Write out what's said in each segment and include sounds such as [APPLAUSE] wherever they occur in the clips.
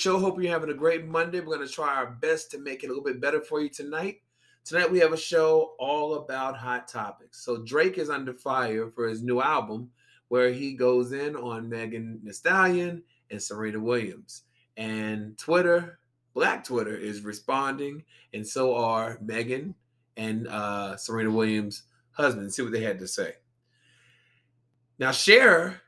Show. Hope you're having a great Monday. We're going to try our best to make it a little bit better for you tonight. Tonight, we have a show all about hot topics. So, Drake is under fire for his new album, where he goes in on Megan Thee Stallion and Serena Williams. And Twitter, Black Twitter, is responding, and so are Megan and uh, Serena Williams' husband. See what they had to say. Now, Cher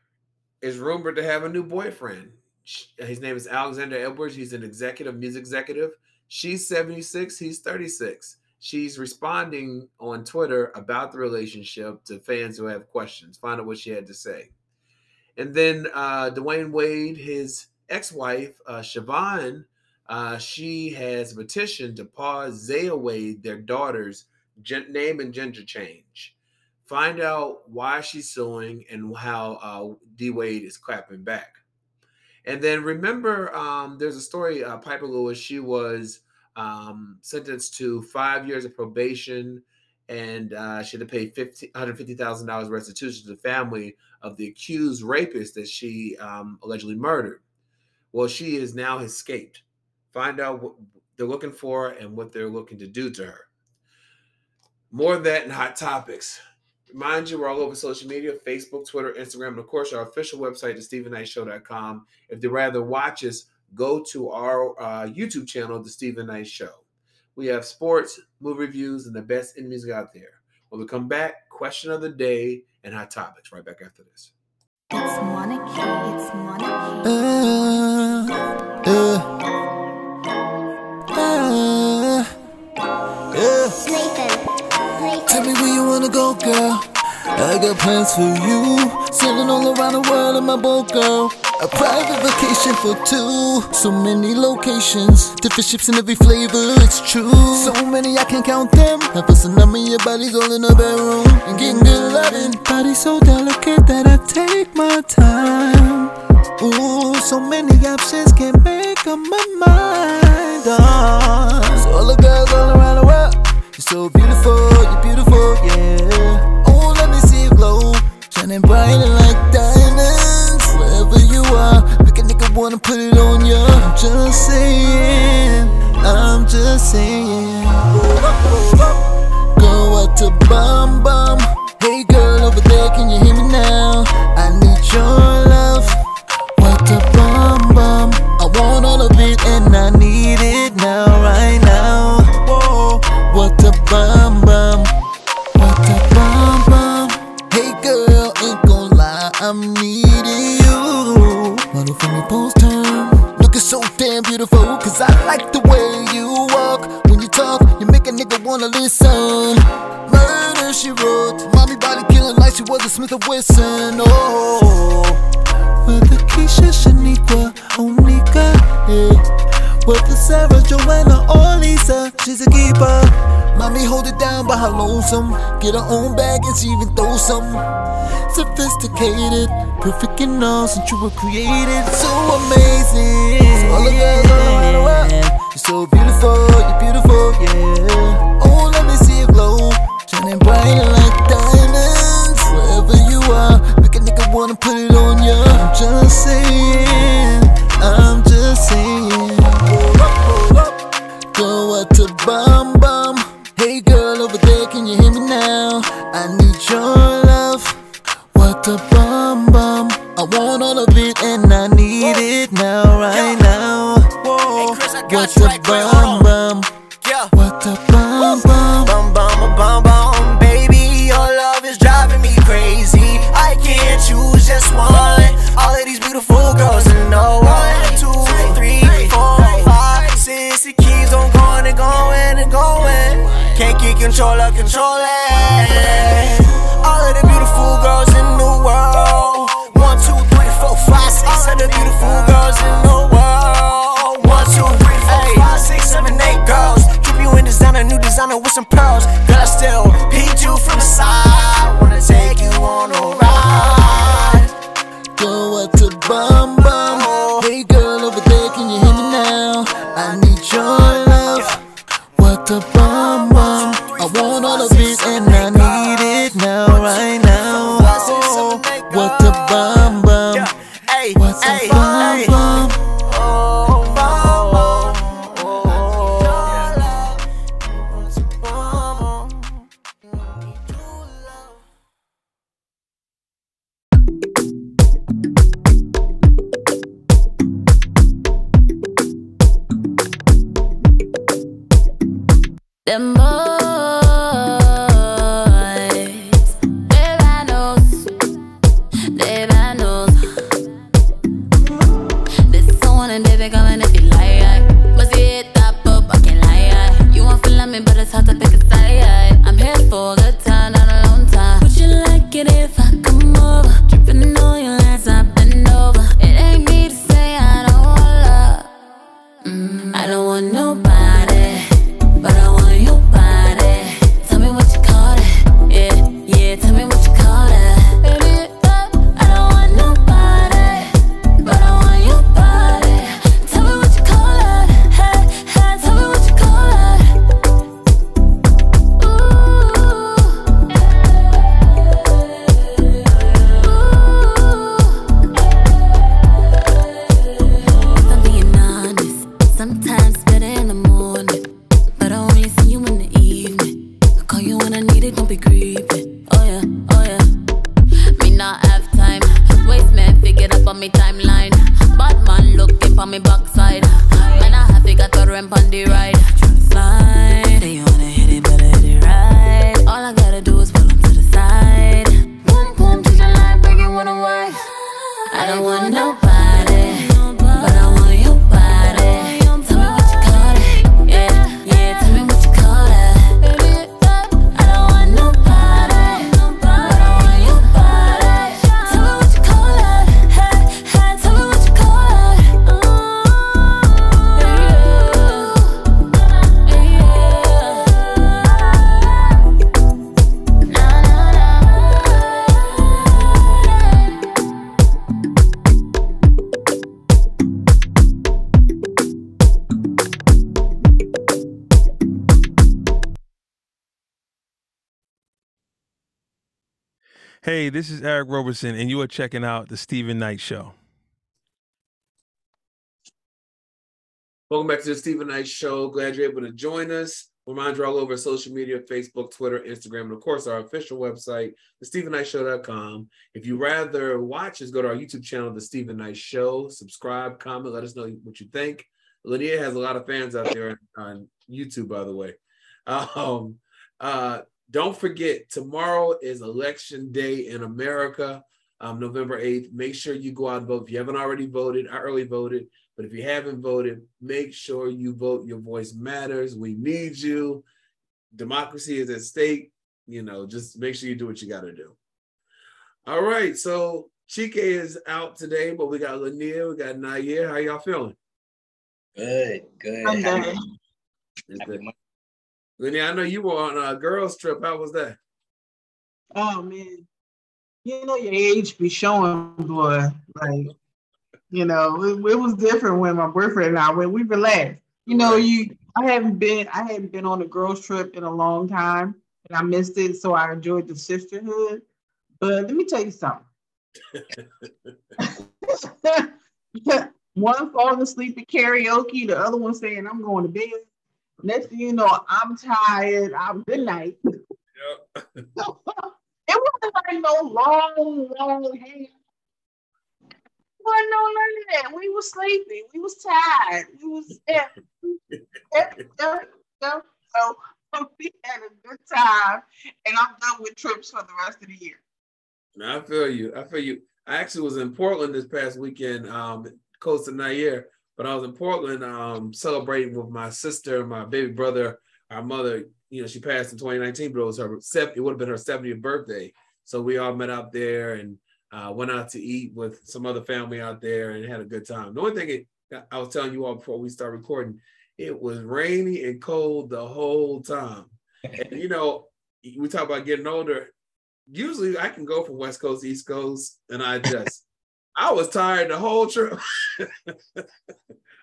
is rumored to have a new boyfriend. Sh- His name is Alexander Edwards. He's an executive, music executive. She's 76, he's 36. She's responding on Twitter about the relationship to fans who have questions. Find out what she had to say. And then uh, Dwyane Wade, his ex wife, uh, Siohvaughn, uh, she has petitioned to pause Zaya Wade, their daughter's gen- name and gender change. Find out why she's suing and how uh, D Wade is clapping back. And then remember, um, there's a story. Uh, Pieper Lewis. She was um, sentenced to five years of probation, and uh, she had to pay fifty hundred fifty thousand dollars restitution to the family of the accused rapist that she um, allegedly murdered. Well, she is now escaped. Find out what they're looking for and what they're looking to do to her. More of that in hot topics. Remind you, we're all over social media Facebook, Twitter, Instagram, and of course, our official website is StevenKnightShow.com. If you'd rather watch us, go to our uh, YouTube channel, The Steven Knight Show. We have sports, movie reviews, and the best in music out there. When we come back, question of the day and hot topics right back after this. It's Monica. It's Monica. Uh, uh, uh, yeah. Tell me where you wanna go, girl. I got plans for you. Sailing all around the world in my boat, girl. A private vacation for two. So many locations, different ships in every flavor. It's true. So many I can't count them. I've a tsunami, your body's all in a bedroom. And getting good loving. Body so delicate that I take my time. Ooh, so many options can't make up my mind. Uh. on. So all the girls all around the world, you're so beautiful, you're beautiful, yeah. Oh, let me see you glow, shining bright like diamonds. Wherever you are, make a nigga wanna put it on ya. I'm just saying, I'm just saying. Go out to bum bum. Hey girl over there, can you hear me now? I need your I'm needing you. Model for me post time. Looking so damn beautiful, cause I like the way you walk. When you talk, you make a nigga wanna listen. Murder, she wrote. Mommy body killing like she was a Smith and Wesson. Oh. Whether Keisha, Shaniqua, Onika, yeah. Whether Sarah, Joanna, or Lisa, she's a keeper. Mommy hold it down by her lonesome. Get her own bag and she even throw some. Sophisticated, perfect in all since you were created. So amazing. So all the girls all around the world, you're so beautiful, you're beautiful, yeah. Oh, let me see you glow, shining bright like diamonds. Wherever you are, make a nigga wanna put it on ya. I'm just saying, I'm just saying. Out to bum bum. Hey girl over there, can you hear me now? I need your love. What a bum bum. I want all of it and I need it now, right now. Whoa. Chris, I got What a bum bum. Yeah. What a controller, control it. All of the beautiful girls in the world. One, two, three, four, five, six. All of the beautiful girls in the world. One, two, three, four, five, six, seven, eight girls. Keep you in designer, new designer with some pearls. Girl, I still peed you from the side. Wanna take you on a ride. Go up to bum bum. Uh-huh. Hey girl over there, can you hear me now? I need your love. What the And you are checking out the Steven Knight Show. Welcome back to the Steven Knight Show. Glad you're able to join us. Remind you all over social media Facebook, Twitter, Instagram, and of course our official website, thestevenknightshow.com. If you rather watch us, go to our YouTube channel, The Steven Knight Show. Subscribe, comment, let us know what you think. Lydia has a lot of fans out there on YouTube, by the way. Um, uh, don't forget, tomorrow is election day in America, um, November 8th. Make sure you go out and vote. If you haven't already voted, I early voted. But if you haven't voted, make sure you vote. Your voice matters. We need you. Democracy is at stake. You know, just make sure you do what you got to do. All right. So Chike is out today, but we got Lanier, we got Nair. How y'all feeling? Good, good. I'm Happy- happy good. Monday. Lanier, I know you were on a girls' trip. How was that? Oh man, you know your age be showing, boy. Like, you know, it, it was different when my boyfriend and I went. We relaxed. You know, you. I haven't been. I hadn't been on a girls trip in a long time, and I missed it. So I enjoyed the sisterhood. But let me tell you something. [LAUGHS] [LAUGHS] one falling asleep at karaoke, the other one saying, "I'm going to bed." Next thing you know, I'm tired. I'm good night. Yep. [LAUGHS] it wasn't like no long, long hair. Wasn't no none of that. We was sleepy. We was tired. We was yeah, [LAUGHS] so we had a good time, and I'm done with trips for the rest of the year. No, I feel you. I feel you. I actually was in Portland this past weekend, um, close to Nair, but I was in Portland um, celebrating with my sister, my baby brother, our mother. You know, she passed in 2019, but it was her it would have been her 70th birthday. So we all met out there and uh, went out to eat with some other family out there and had a good time. The only thing it, I was telling you all before we start recording, it was rainy and cold the whole time. [LAUGHS] And you know, we talk about getting older. Usually I can go from West Coast, East Coast, and I just I was tired the whole trip. [LAUGHS]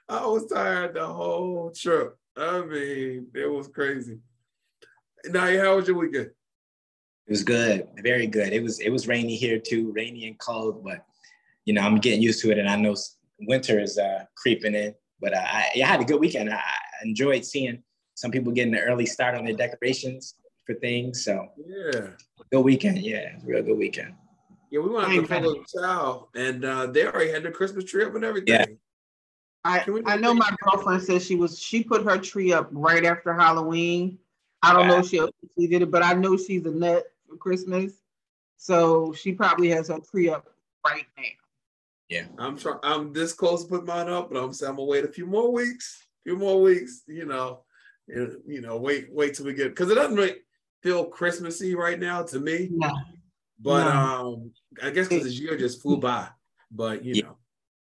I was tired the whole trip. I mean, it was crazy. Now, how was your weekend? It was good, very good. It was it was rainy here too, rainy and cold, but you know I'm getting used to it, and I know winter is uh, creeping in. But uh, I, I had a good weekend. I enjoyed seeing some people getting an early start on their decorations for things. So Yeah. good weekend, yeah, it was a real good weekend. Yeah, we went I out to ain't been- Palo Chow, and uh, they already had the Christmas tree up and everything. Yeah. I, I know my girlfriend said she was she put her tree up right after Halloween. I don't know if she officially did it, but I know she's a nut for Christmas. So she probably has her tree up right now. Yeah, I'm trying. I'm this close to put mine up, but I'm saying I'm gonna wait a few more weeks. A few more weeks. You know, and, you know, wait, wait till we get because it doesn't really feel Christmassy right now to me. No. But No. um, I guess because this year just flew by. But you Yeah. know,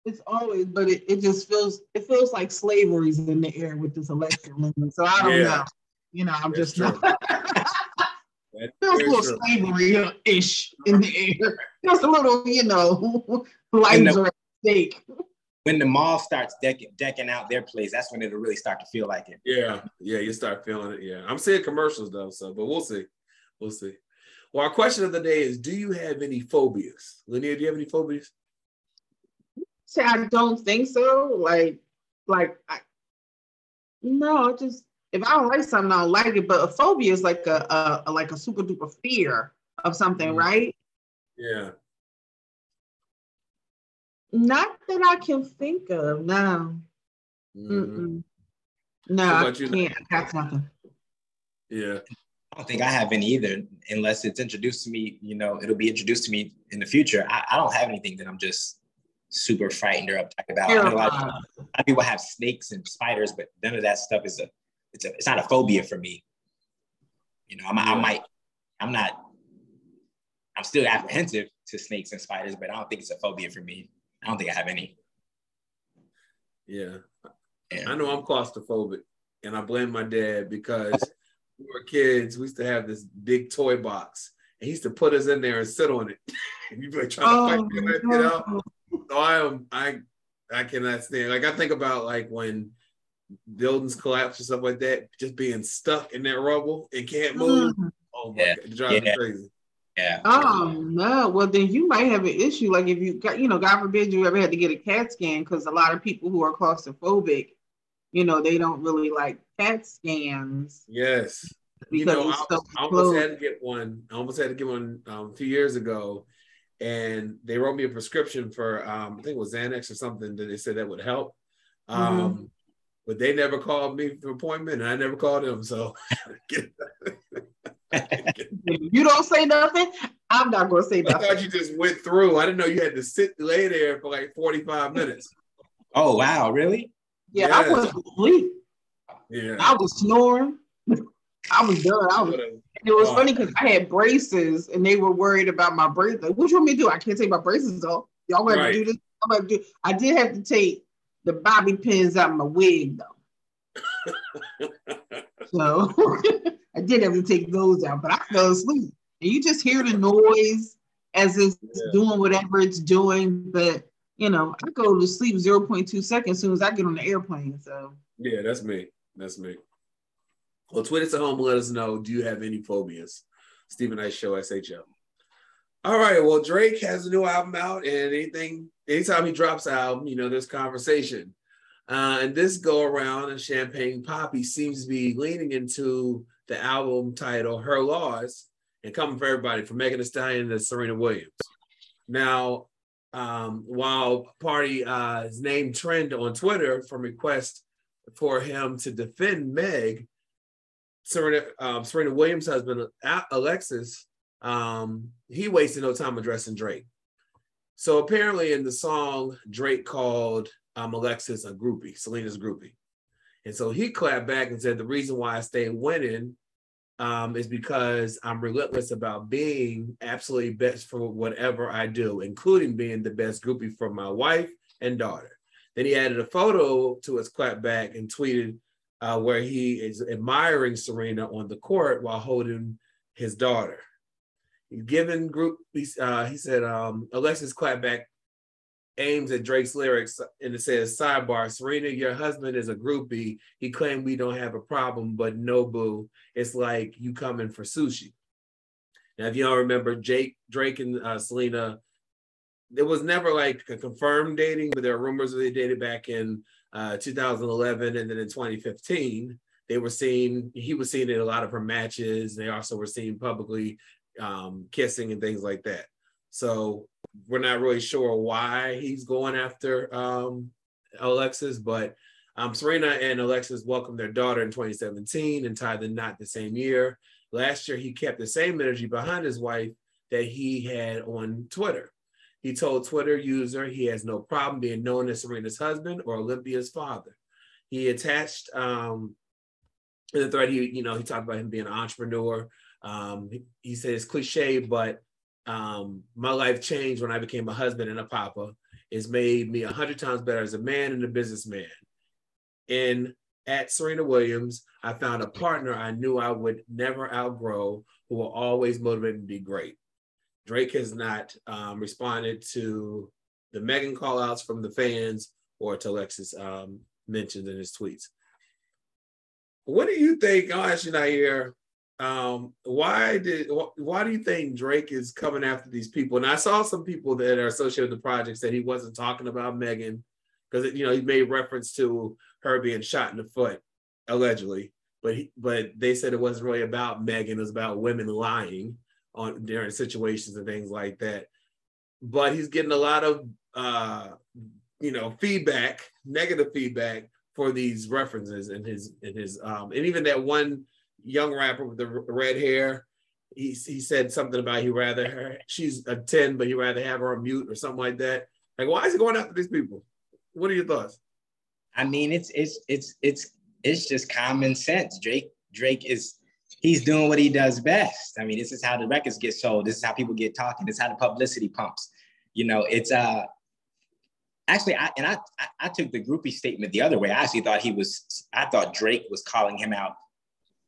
It's always, but it, it just feels it feels like slavery's in the air with this election. movement. So I don't Yeah. know. You know, I'm That's just not [LAUGHS] that's feels a very little true. slavery ish in the air. Just a little, you know, [LAUGHS] lives are at stake. When the mall starts decking decking out their place, that's when it'll really start to feel like it. Yeah, yeah, you start feeling it. Yeah, I'm seeing commercials though, so but we'll see, we'll see. Well, our question of the day is: Do you have any phobias, Linnea? Do you have any phobias? Say I don't think so. Like, like I no, just if I don't like something, I don't like it. But a phobia is like a, a, a like a super duper fear of something, Mhm. right? Yeah, Not that I can think of. No. Mhm. Mm-mm. No, I can't. I got nothing. yeah, I don't think I have any either, unless it's introduced to me. You know, it'll be introduced to me in the future. I, I don't have anything that I'm just super frightened or uptight about. I know a lot, of, a Terrified. lot of people have snakes and spiders, but none of that stuff is a. It's a. It's not a phobia for me. You know, I'm, I might. I'm not. I'm still apprehensive to snakes and spiders, but I don't think it's a phobia for me. I don't think I have any. yeah. Yeah. I know I'm claustrophobic, and I blame my dad because we were kids. We used to have this big toy box, and he used to put us in there and sit on it. [LAUGHS] you'd be like trying to Oh, fight your way to get out. no. So I am I I cannot stand like I think about like when buildings collapse or stuff like that, just being stuck in that rubble and can't move. Mm. Oh my Yeah. god, it drives me crazy. Yeah. Oh no! Well, then you might have an issue. Like if you got, you know, God forbid you ever had to get a CAT scan, because a lot of people who are claustrophobic, you know, they don't really like CAT scans Yes. because You know, I, so I almost had to get one. I almost had to get one um, a few years ago, and they wrote me a prescription for um, I think it was Xanax or something that they said that would help. Um, But they never called me for an appointment, and I never called them. So [LAUGHS] you don't say nothing, I'm not going to say nothing. I thought you just went through. I didn't know you had to sit lay there for like 45 minutes. Oh wow, really? Yeah, I was asleep. Yeah. I was snoring. I was done. I was. It was Wow. funny because I had braces and they were worried about my braces. Like, what you want me to do? I can't take my braces off. Y'all want Right. to do this? I'm gonna do. I did have to take the bobby pins out of my wig though. [LAUGHS] So [LAUGHS] I did have to take those out, but I fell asleep. And you just hear the noise as it's Yeah. doing whatever it's doing. But you know, I go to sleep 0.2 seconds as soon as I get on the airplane. So Yeah, that's me. That's me. Well, tweet us at home. Let us know. Do you have any phobias? Steven I Show SHO. All right. Well, Drake has a new album out, and anything, anytime he drops an album, you know, there's conversation. Uh, and this go around in Champagne Papi seems to be leaning into the album title Her Loss and coming for everybody from Megan Thee Stallion to Serena Williams. Now, um, while Party uh, his name trend on Twitter from requests for him to defend Meg, Serena, um, Serena Williams' husband, Alexis, um, he wasted no time addressing Drake. So apparently, in the song, Drake called um, Alexis a groupie, Selena's groupie. And so he clapped back and said, The reason why I stay winning um, is because I'm relentless about being absolutely best for whatever I do, including being the best groupie for my wife and daughter. Then he added a photo to his clapback and tweeted, uh, where he is admiring Serena on the court while holding his daughter. Given group. Uh, he said um, Alexis Clapback aims at Drake's lyrics and it says sidebar Serena your husband is a groupie. He claimed we don't have a problem but no boo. It's like you coming for sushi. Now if you don't remember Jake Drake and uh, Selena it was never like a confirmed dating but there are rumors that they dated back in uh, 2011 and then in 2015 they were seen he was seen in a lot of her matches. They also were seen publicly um, kissing and things like that. So we're not really sure why he's going after um, Alexis, but um, Serena and Alexis welcomed their daughter in 2017 and tied the knot the same year. Last year, he kept the same energy behind his wife that he had on Twitter. He told Twitter user he has no problem being known as Serena's husband or Olympia's father. He attached um, in the thread, he, you know, he talked about him being an entrepreneur. Um, he, he said it's cliche, but um, my life changed when I became a husband and a papa. It's made me a hundred times better as a man and a businessman. And at Serena Williams, I found a partner I knew I would never outgrow, who will always motivate me to be great. Drake has not um, responded to the Megan callouts from the fans or to Alexis um, mentioned in his tweets. What do you think? I'll ask you now here. Um, why did why do you think Drake is coming after these people? And I saw some people that are associated with the project that he wasn't talking about Megan because you know he made reference to her being shot in the foot allegedly, but he, but they said it wasn't really about Megan. It was about women lying on during situations and things like that. But he's getting a lot of uh, you know feedback, negative feedback for these references in his in his um, and even that one young rapper with the red hair. He, he said something about he rather her, she's a 10, but he rather have her on mute or something like that. Like, why is he going after these people? What are your thoughts? I mean, it's it's it's it's it's just common sense. Drake Drake is he's doing what he does best. I mean, this is how the records get sold. This is how people get talking. This is how the publicity pumps. You know, it's uh actually I and I I, I took the groupie statement the other way. I actually thought he was I thought Drake was calling him out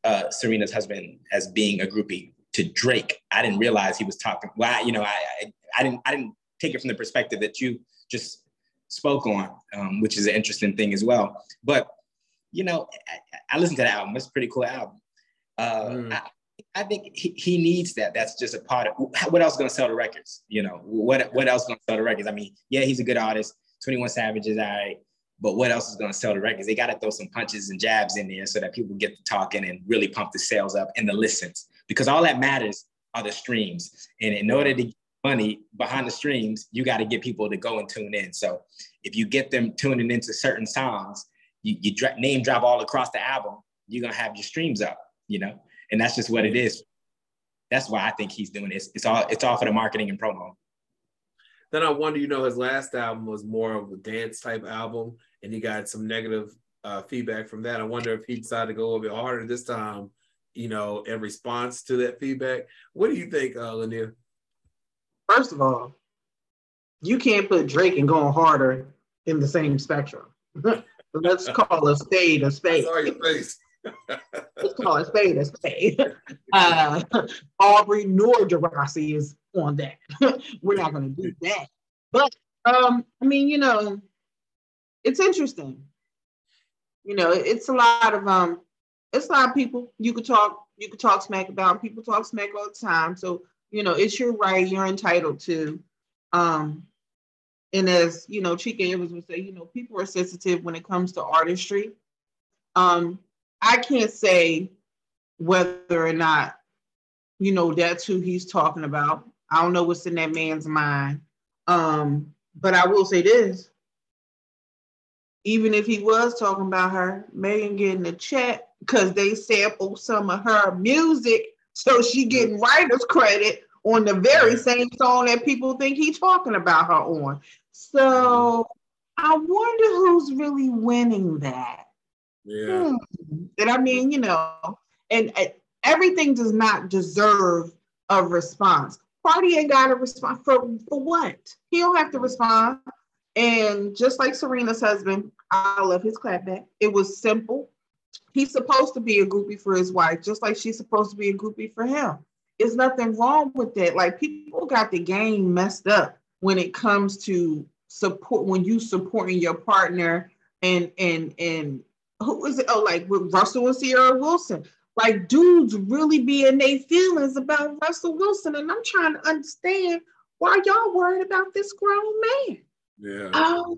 uh, Serena's husband as being a groupie to Drake. I didn't realize he was talking. Well, I, you know, I, I, I didn't I didn't take it from the perspective that you just spoke on, um, which is an interesting thing as well. But you know, I, I listened to the album. It's a pretty cool album. Uh, mm. I, I think he, he needs that. That's just a part of what else is going to sell the records. You know, what what else going to sell the records? I mean, yeah, he's a good artist. Twenty One Savage is all right. But what else is going to sell the records? They got to throw some punches and jabs in there so that people get to talking and really pump the sales up and the listens. Because all that matters are the streams. And in order to get money behind the streams, you got to get people to go and tune in. So if you get them tuning into certain songs, you, you dra- name drop all across the album, you're going to have your streams up, you know? And that's just what it mm-hmm. is. That's why I think he's doing this. It's all it's all for the marketing and promo. Then I wonder, you know, his last album was more of a dance type album, and he got some negative uh, feedback from that. I wonder if he decided to go a little bit harder this time, you know, in response to that feedback. What do you think, uh, Lanier? First of all, you can't put Drake and going harder in the same spectrum. [LAUGHS] Let's call a spade a spade. Sorry, face. Let's call a spade a spade. [LAUGHS] Uh, Aubrey nor Degrassi is on that. [LAUGHS] We're not going to do that. But um, I mean, you know, it's interesting. You know, it's a lot of um, it's a lot of people you could talk, you could talk smack about. People talk smack all the time. So you know, it's your right. You're entitled to. Um, and as you know, Chika Evans would say, you know, people are sensitive when it comes to artistry. Um, I can't say whether or not, you know, that's who he's talking about. I don't know what's in that man's mind. Um, but I will say this. Even if he was talking about her, Megan getting a check because they sampled some of her music. So she getting writer's credit on the very same song that people think he's talking about her on. So I wonder who's really winning that. Yeah. Hmm. And I mean, you know, and uh, everything does not deserve a response. Party ain't got to respond for, for what? He don't have to respond. And just like Serena's husband, I love his clapback. It was simple. He's supposed to be a groupie for his wife, just like she's supposed to be a groupie for him. There's nothing wrong with that. Like people got the game messed up when it comes to support when you supporting your partner and and and who is it? Oh, like with Russell and Ciara Wilson. Like dudes really be in their feelings about Russell Wilson, and I'm trying to understand why y'all worried about this grown man. Yeah. Oh,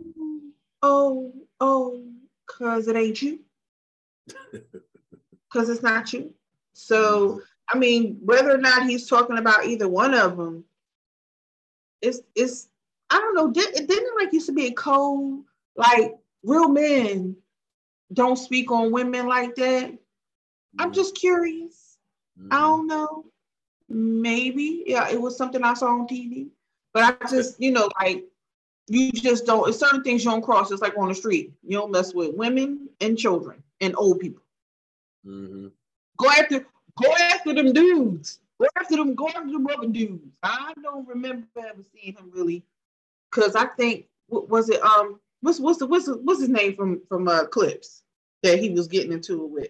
oh, oh, cause it ain't you. [LAUGHS] Cause it's not you. So I mean, whether or not he's talking about either one of them, it's it's I don't know. Did, didn't it like used to be a code like real men don't speak on women like that? I'm just curious. I don't know. Maybe yeah, it was something I saw on TV, but I just you know like you just don't. It's certain things you don't cross. It's like on the street. You don't mess with women and children and old people. Mhm. Go after go after them dudes. Go after them. Go after them other dudes. I don't remember ever seeing him really, because I think what was it um what's what's the what's what's his name from from uh Clipse that he was getting into it with.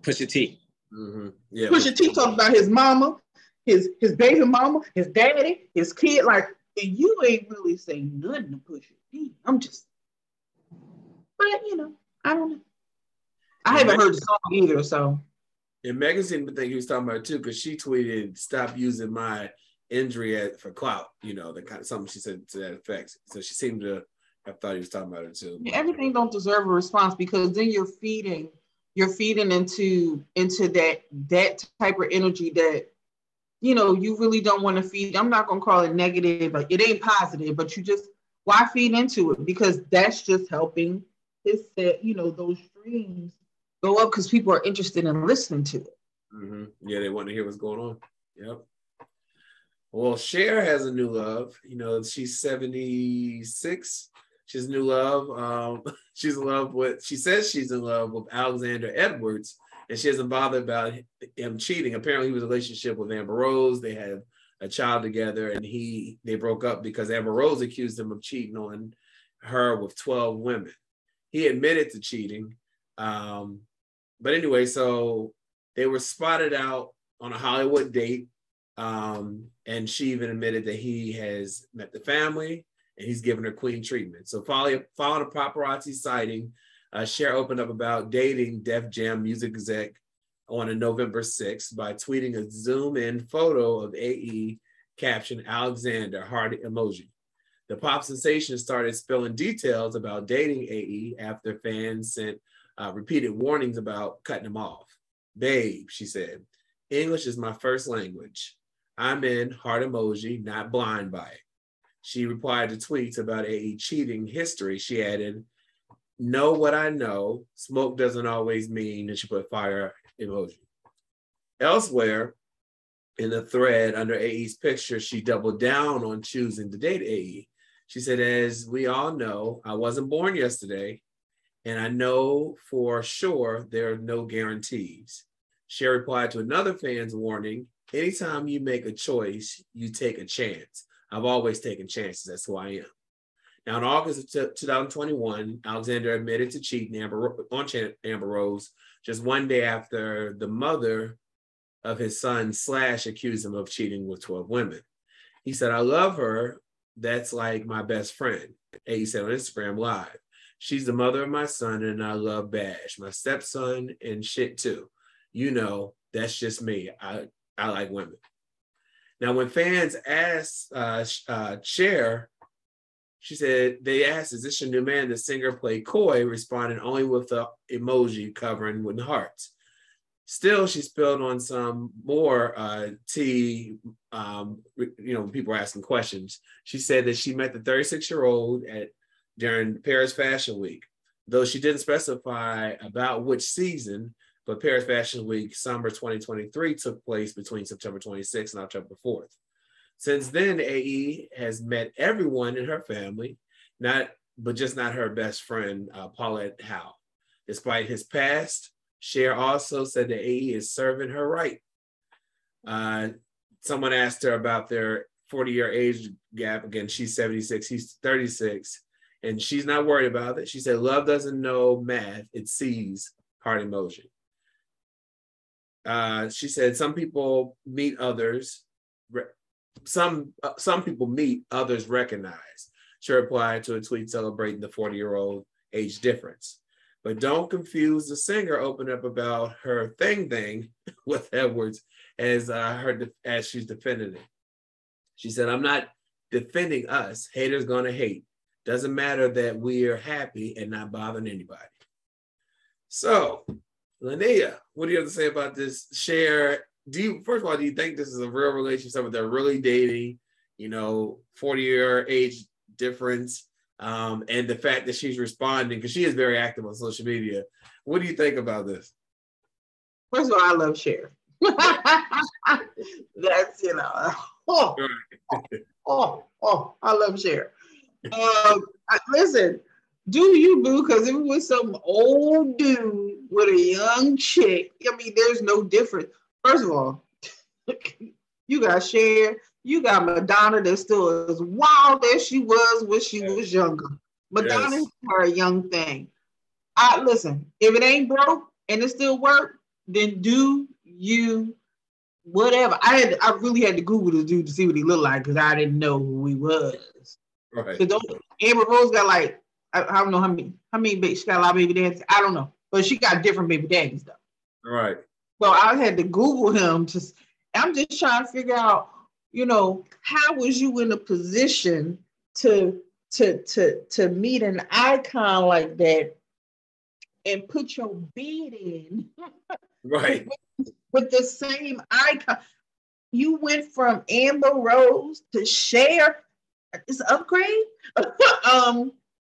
Pusha T. Mm-hmm. Yeah. Pusha T talking about his mama, his his baby mama, his daddy, his kid. Like and you ain't really saying nothing to Pusha T. I'm just, but you know, I don't know. I haven't heard the song either, so And Megan seemed to think he was talking about it too, because she tweeted, "Stop using my injury at, for clout." You know, the kind of something she said to that effect. So she seemed to have thought he was talking about it too. Yeah, everything don't deserve a response because then you're feeding you're feeding into into that that type of energy that you know you really don't want to feed i'm not going to call it negative but it ain't positive but you just why feed into it because that's just helping his set you know those streams go up because people are interested in listening to it hmm Yeah, they want to hear what's going on. Yep. Well, Cher has a new love. You know, she's 76. She's new love. Um, [LAUGHS] she's in love with, she says she's in love with Alexander Edwards, and she doesn't bother about him cheating. Apparently, he was in a relationship with Amber Rose. They had a child together, and he they broke up because Amber Rose accused him of cheating on her with 12 women. He admitted to cheating. Um, but anyway, so they were spotted out on a Hollywood date. Um, and she even admitted that he has met the family and he's giving her queen treatment. So following, following a paparazzi sighting, uh, Cher opened up about dating Def Jam music exec on a November 6th by tweeting a zoom in photo of AE captioned Alexander heart emoji. The pop sensation started spilling details about dating AE after fans sent uh, repeated warnings about cutting him off. Babe, she said, English is my first language. I'm in heart emoji, not blind by it. She replied to tweets about AE cheating history. She added, Know what I know. Smoke doesn't always mean that she put fire emoji. Elsewhere in the thread under AE's picture, she doubled down on choosing to date AE. She said, As we all know, I wasn't born yesterday, and I know for sure there are no guarantees. Cher replied to another fan's warning anytime you make a choice, you take a chance. I've always taken chances. That's who I am. Now, in August of 2021, Alexander admitted to cheating Amber, on Amber Rose just one day after the mother of his son Slash accused him of cheating with 12 women. He said, I love her. That's like my best friend. And he said on Instagram Live, she's the mother of my son, and I love Bash, my stepson, and shit too. You know, that's just me. I, I like women. Now, when fans asked uh, uh, Cher, she said, they asked, is this your new man? The singer played coy, responding only with the emoji covering with hearts. Still, she spilled on some more uh, tea. Um, you know, people were asking questions. She said that she met the 36 year old at during Paris Fashion Week, though she didn't specify about which season. But Paris Fashion Week summer 2023 took place between September 26th and October 4th. Since then, AE has met everyone in her family, not but just not her best friend, uh, Paulette Howe. Despite his past, Cher also said that AE is serving her right. Uh, someone asked her about their 40 year age gap. Again, she's 76, he's 36, and she's not worried about it. She said, Love doesn't know math, it sees heart emoji. Uh, she said some people meet others, some uh, some people meet others recognize. She replied to a tweet celebrating the 40 year old age difference. But don't confuse the singer opened up about her thing thing [LAUGHS] with Edwards as uh, her de- as she's defending it. She said, "I'm not defending us. Haters gonna hate. Doesn't matter that we are happy and not bothering anybody." So, Linnea, what do you have to say about this? Share. Do you first of all do you think this is a real relationship? They're really dating. You know, 40 year age difference um, and the fact that she's responding because she is very active on social media. What do you think about this? First of all, I love Cher. [LAUGHS] That's you know, [LAUGHS] oh, [LAUGHS] oh, oh, I love Cher. Um, listen, do you boo? Because if it was some old dude with a young chick, I mean, there's no difference. First of all, [LAUGHS] you got Cher, you got Madonna that's still as wild as she was when she was younger. Madonna Yes. is her young thing. I listen, if it ain't broke and it still work, then do you whatever. I had I really had to Google this dude to see what he looked like because I didn't know who he was. Right. So those, Amber Rose got like I, I don't know how many how many she got a lot of baby daddies. I don't know, but she got different baby daddies though. Right. So I had to Google him. Just I'm just trying to figure out, you know, how was you in a position to to to to meet an icon like that and put your bid in [LAUGHS] Right. with the same icon? You went from Amber Rose to Cher. It's an upgrade. [LAUGHS] um,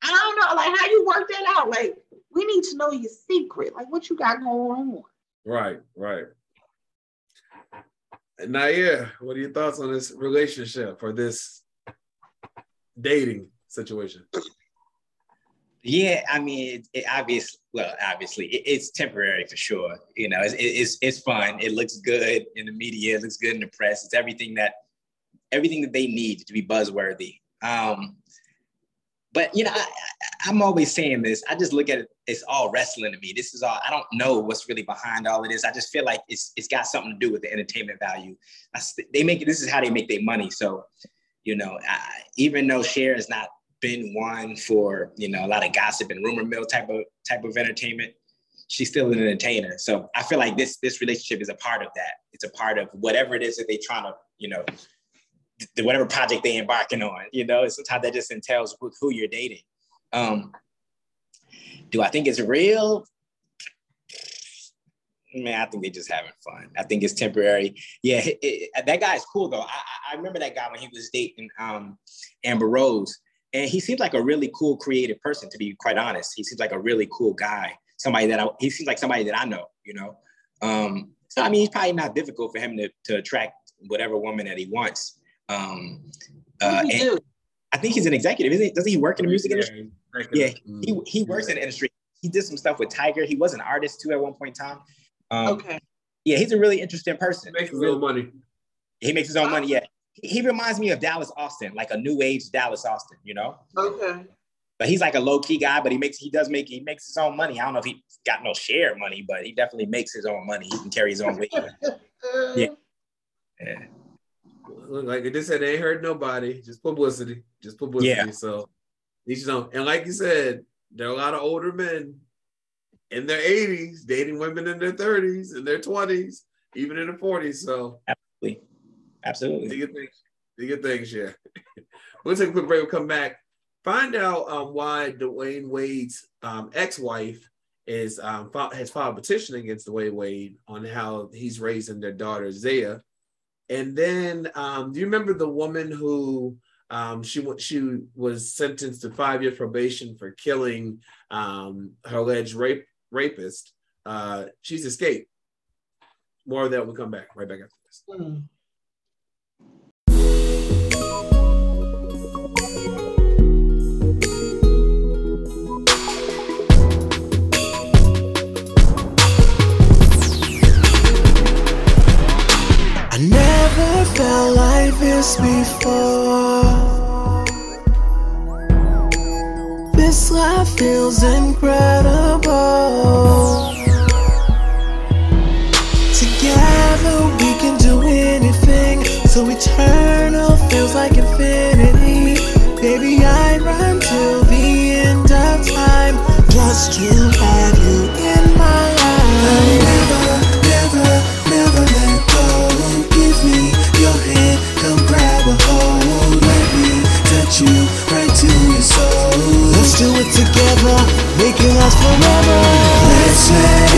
I don't know, like how you work that out. Like we need to know your secret. Like what you got going on. Right. Right. Now, yeah, what are your thoughts on this relationship or this dating situation? Yeah, I mean, it, it obviously, well, obviously, it, it's temporary for sure. You know, it's, it- it's it's fun. It looks good in the media. It looks good in the press. It's everything that everything that they need to be buzzworthy. Um, but you know, I, I, I'm always saying this. I just look at it. It's all wrestling to me. This is all. I don't know what's really behind all of this. I just feel like it's it's got something to do with the entertainment value. That's, they make. This is how they make their money. So, you know, I, even though Cher has not been one for you know a lot of gossip and rumor mill type of type of entertainment, she's still an entertainer. So I feel like this this relationship is a part of that. It's a part of whatever it is that they're trying to you know whatever project they're embarking on. You know, sometimes that just entails who, who you're dating. Um, do I think it's real? Man, I think they're just having fun. I think it's temporary. Yeah, it- it- that guy is cool though. I, I- remember that guy when he was dating um, Amber Rose, and he seems like a really cool, creative person. To be quite honest, he seems like a really cool guy. Somebody that I, he seems like somebody that I know. You know, um, so I mean, he's probably not difficult for him to to attract whatever woman that he wants. Um, uh, What do you and do? I think he's an executive. Isn't he? Doesn't he work in the music industry? Yeah, he, he works in the industry. He did some stuff with Tyga. He was an artist too at one point in time. Um, Okay. Yeah, he's a really interesting person. Makes his own money. He makes his own money. Yeah, he, he reminds me of Dallas Austin, like a new age Dallas Austin. You know, Okay. but he's like a low key guy. But he makes he does make he makes his own money. I don't know if he got no Cher money, but he definitely makes his own money. He can carry his own weight. [LAUGHS] Yeah. Yeah. Look, like just said, they ain't hurt nobody. Just publicity. Just publicity. Yeah. So each know. And like you said, there are a lot of older men in their 80s dating women in their 30s, in their 20s, even in their 40s. So absolutely. Absolutely. your things. Do your things, yeah. [LAUGHS] we'll take a quick break. We'll come back. Find out um, why Dwyane Wade's um, ex-wife is um, has filed a petition against Dwyane Wade on how he's raising their daughter Zaya. And then, um, do you remember the woman who um, she she was sentenced to five years probation for killing um, her alleged rape rapist? Uh, she's escaped. More of that. We'll come back right back after this. Hmm. this before. This life feels incredible. Together we can do anything, so eternal feels like infinity. Baby, I'd run till the end of time, just to have you in mind. Forever. Let's let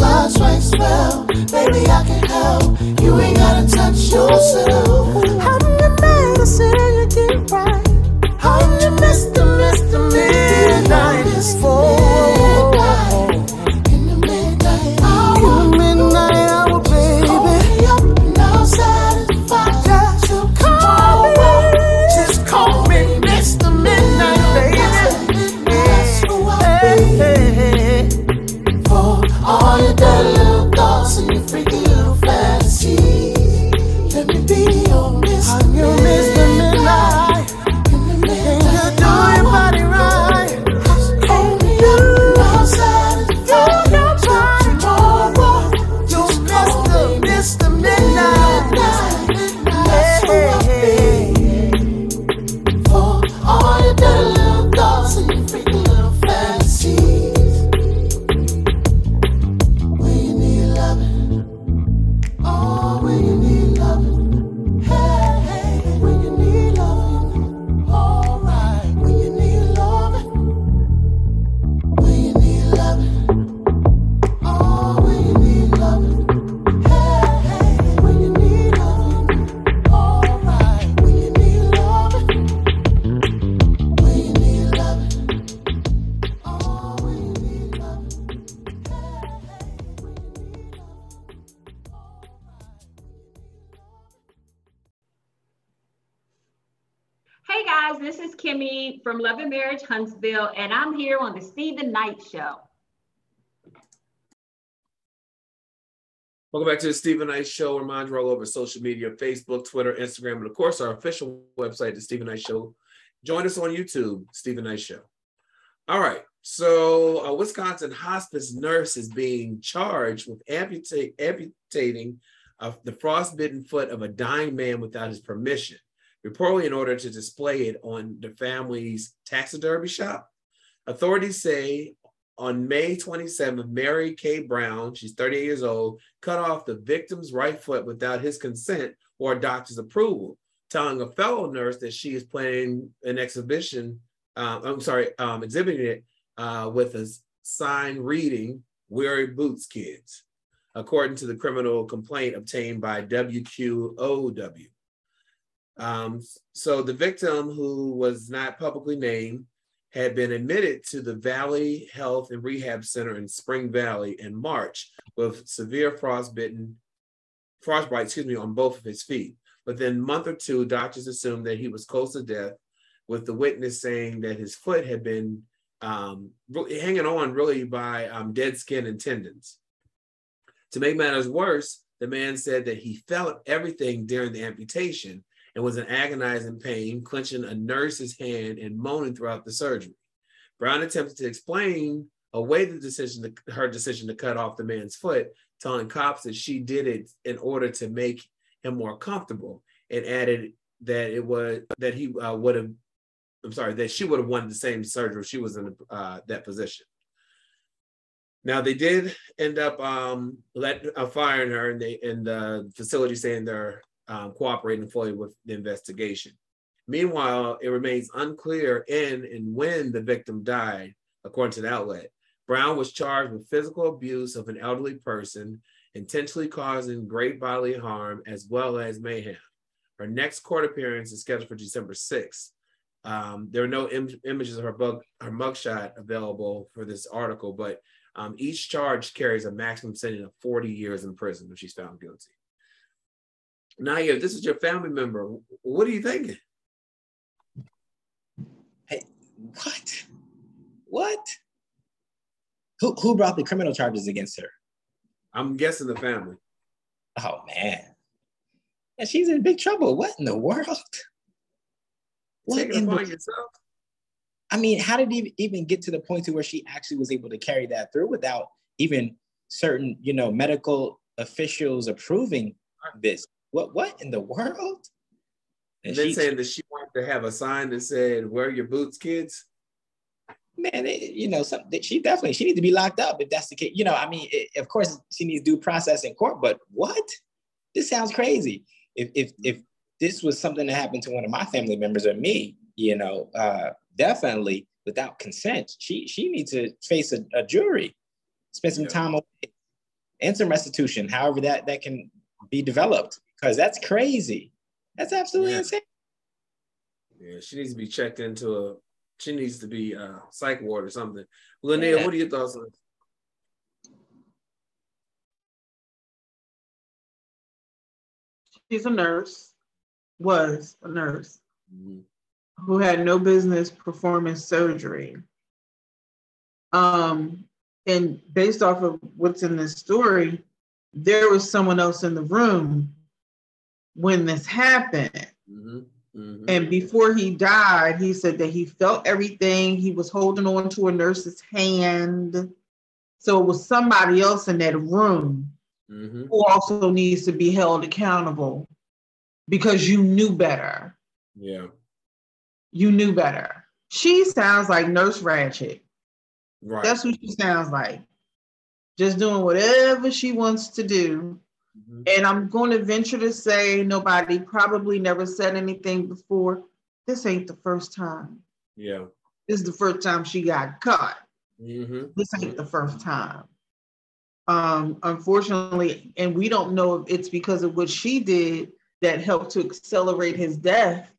blood strikes spell. baby, I can help. You ain't gotta touch yourself. How do you medicine you get right? How'd you miss the, miss the midnight is full? Knight Show. Welcome back to the Steven Knight Show. Remind you all over social media, Facebook, Twitter, Instagram, and of course our official website, the Steven Knight Show. Join us on YouTube, Steven Knight Show. All right. So a Wisconsin hospice nurse is being charged with amputate, amputating of the frostbitten foot of a dying man without his permission, reportedly in order to display it on the family's taxidermy shop. Authorities say on May 27th, Mary K. Brown, she's 38 years old, cut off the victim's right foot without his consent or a doctor's approval, telling a fellow nurse that she is planning an exhibition, uh, I'm sorry, um, exhibiting it uh, with a sign reading, "Weary Boots Kids, according to the criminal complaint obtained by WQOW. Um, so the victim, who was not publicly named, had been admitted to the Valley Health and Rehab Center in Spring Valley in March with severe frostbitten, frostbite, excuse me, on both of his feet. Within a month or two, doctors assumed that he was close to death, with the witness saying that his foot had been um, hanging on really by um, dead skin and tendons. To make matters worse, the man said that he felt everything during the amputation and was in agonizing pain, clenching a nurse's hand and moaning throughout the surgery. Brown attempted to explain away the decision, to, her decision to cut off the man's foot, telling cops that she did it in order to make him more comfortable, and added that it was that he uh, would have, I'm sorry, that she would have wanted the same surgery if she was in uh, that position. Now they did end up um, let uh, firing her, and they and the facility saying they're um, cooperating fully with the investigation. Meanwhile, it remains unclear in and when the victim died, according to the outlet. Brown was charged with physical abuse of an elderly person, intentionally causing great bodily harm, as well as mayhem. Her next court appearance is scheduled for December 6th. Um, there are no Im- images of her, bug- her mugshot available for this article, but um, each charge carries a maximum sentence of 40 years in prison if she's found guilty. Now, if this is your family member, what are you thinking? Hey, what? What? Who who brought the criminal charges against her? I'm guessing the family. Oh man. And she's in big trouble. What in the world? What Take in the, yourself. I mean, how did it even get to the point to where she actually was able to carry that through without even certain, you know, medical officials approving this? What what in the world? And then saying that she wanted to have a sign that said, wear your boots, kids. man, it, you know, some, she definitely she needs to be locked up if that's the case. You know, I mean, it, of course she needs due process in court, but what? This sounds crazy. If if if this was something that happened to one of my family members or me, you know, uh, definitely without consent, she she needs to face a, a jury, spend some time away, and some restitution, however that that can be developed, because that's crazy. That's absolutely Yeah. insane. Yeah, she needs to be checked into a. She needs to be uh, psych ward or something. Linnea, Yeah. what are your thoughts on? this? She's a nurse, was a nurse Mhm. who had no business performing surgery. Um, and based off of what's in this story, there was someone else in the room when this happened. Mhm. Mhm. And before he died, he said that he felt everything. He was holding on to a nurse's hand. So it was somebody else in that room Mhm. who also needs to be held accountable because you knew better. Yeah. You knew better. She sounds like Nurse Ratched. Right. That's what she sounds like. Just doing whatever she wants to do. Mhm. And I'm going to venture to say nobody probably never said anything before. This ain't the first time. Yeah. This is the first time she got caught. hmm This ain't the first time. Um, unfortunately, and we don't know if it's because of what she did that helped to accelerate his death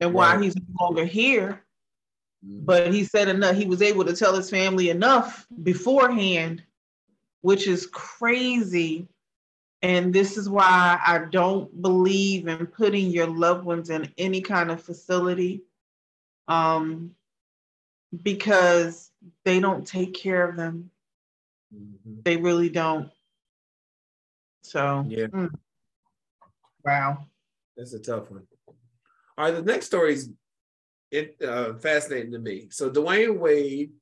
and why Right. he's no longer here. Mhm. But he said enough, he was able to tell his family enough beforehand, which is crazy And this is why I don't believe in putting your loved ones in any kind of facility um, because they don't take care of them. Mhm. They really don't. So, Yeah. mm. wow. That's a tough one. All right, the next story is it uh, fascinating to me. So Dwyane Wade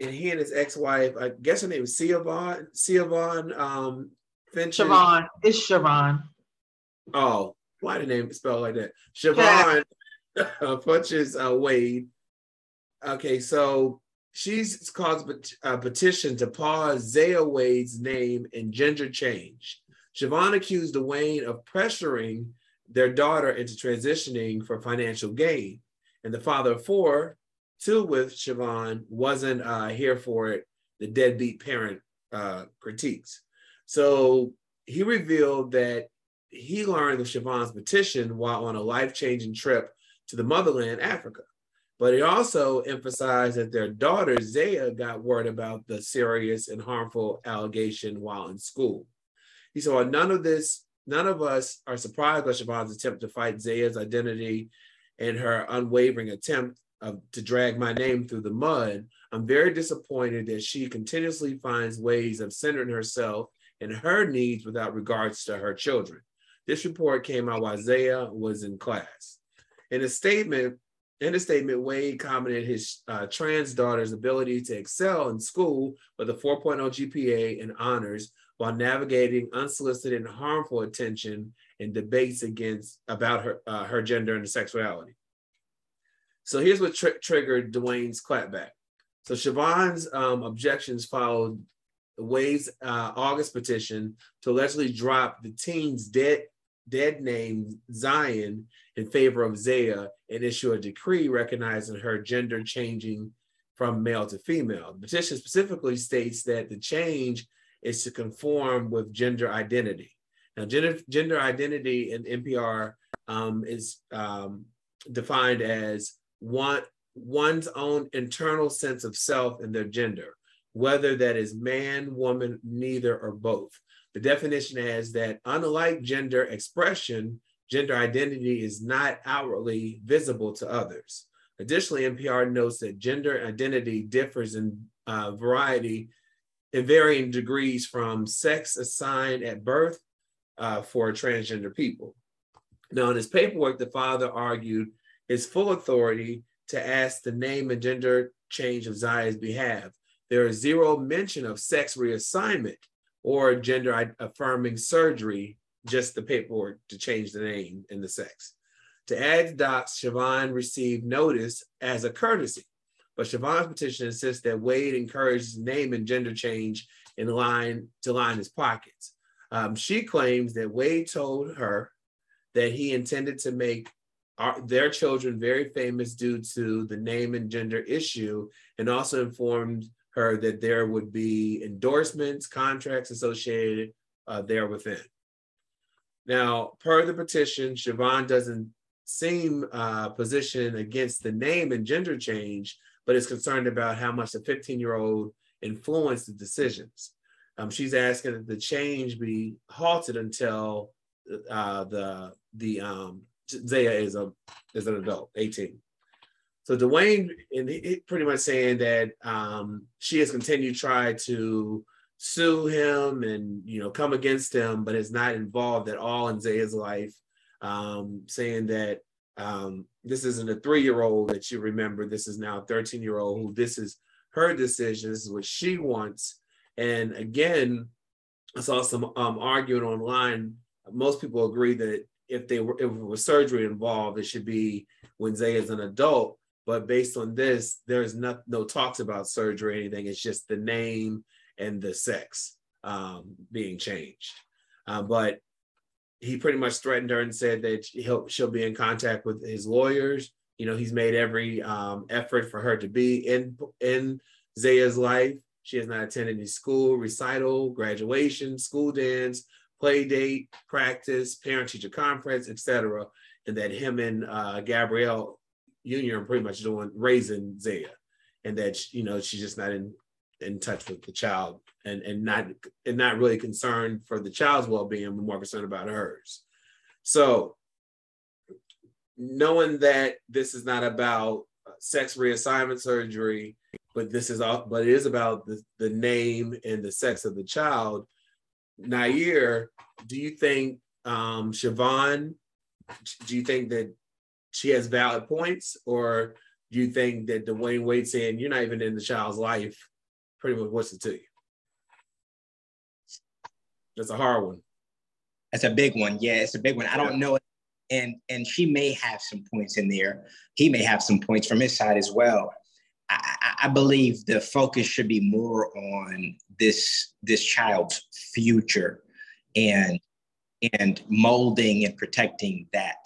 and he and his ex-wife, I guess her name is Siohvaughn, Siohvaughn um, Finch. Siohvaughn. It's Siohvaughn. Oh, why the name spelled like that? Siohvaughn [LAUGHS] Funches uh, Wade. Okay, so she's caused a petition to pause Zaya Wade's name and gender change. Siohvaughn accused Dwyane of pressuring their daughter into transitioning for financial gain. And the father of four, two with Siohvaughn, wasn't uh, here for it, the deadbeat parent uh, critiques. So he revealed that he learned of Siohvaughn's petition while on a life changing trip to the motherland, Africa. But he also emphasized that their daughter, Zaya, got word about the serious and harmful allegation while in school. He said, well, none of this, none of us are surprised by Siohvaughn's attempt to fight Zaya's identity and her unwavering attempt to drag my name through the mud. I'm very disappointed that she continuously finds ways of centering herself and her needs without regards to her children. This report came out while Zaya was in class. In a statement, in a statement, Wade commented his uh, trans daughter's ability to excel in school with a 4.0 GPA and honors while navigating unsolicited and harmful attention and debates against about her uh, her gender and sexuality. So here's what tr- triggered Dwyane's clapback. So Siohvaughn's um, objections followed Wade's uh, August petition to allegedly drop the teen's dead dead name Zion in favor of Zaya and issue a decree recognizing her gender changing from male to female. The petition specifically states that the change is to conform with gender identity. Now, gender, gender identity in NPR um, is um, defined as one, one's own internal sense of self and their gender, whether that is man, woman, neither, or both. The definition is that unlike gender expression, gender identity is not outwardly visible to others. Additionally, NPR notes that gender identity differs in uh, variety in varying degrees from sex assigned at birth uh, for transgender people. Now, in his paperwork, the father argued his full authority to ask the name and gender change of Zaya's behalf. There is zero mention of sex reassignment or gender affirming surgery, just the paperwork to change the name and the sex. To add docs, Siohvaughn received notice as a courtesy, but Siohvaughn's petition insists that Wade encourages name and gender change in line to line his pockets. Um, she claims that Wade told her that he intended to make our, their children very famous due to the name and gender issue, and also informed her that there would be endorsements, contracts associated uh, there within. Now, per the petition, Siohvaughn doesn't seem uh, positioned against the name and gender change, but is concerned about how much the 15 year old influenced the decisions. Um, she's asking that the change be halted until uh, the the um, Zaya is a is an adult, 18. So Dwyane, and he pretty much saying that um, she has continued try to sue him and you know come against him, but is not involved at all in Zaya's life. Um, saying that um, this isn't a three-year-old that you remember. This is now a 13-year-old who this is her decision. This is what she wants. And again, I saw some um, arguing online. Most people agree that if they were if it was surgery involved, it should be when Zaya is an adult. But based on this, there's no, no talks about surgery or anything. It's just the name and the sex um, being changed. Uh, but he pretty much threatened her and said that he'll, she'll be in contact with his lawyers. You know, he's made every um, effort for her to be in in Zaya's life. She has not attended any school, recital, graduation, school dance, play date, practice, parent-teacher conference, etc. And that him and uh, Gabrielle Union are pretty much doing raising Zaya, and that you know she's just not in in touch with the child and and not and not really concerned for the child's well-being, but more concerned about hers. So knowing that this is not about sex reassignment surgery, but this is all but it is about the, the name and the sex of the child. Nair, do you think um Siohvaughn, do you think that she has valid points, or do you think that Dwyane Wade saying you're not even in the child's life pretty much what's it to you? That's a hard one. That's a big one. Yeah, it's a big one. I don't know. And and she may have some points in there. He may have some points from his side as well. I, I believe the focus should be more on this this child's future and and molding and protecting that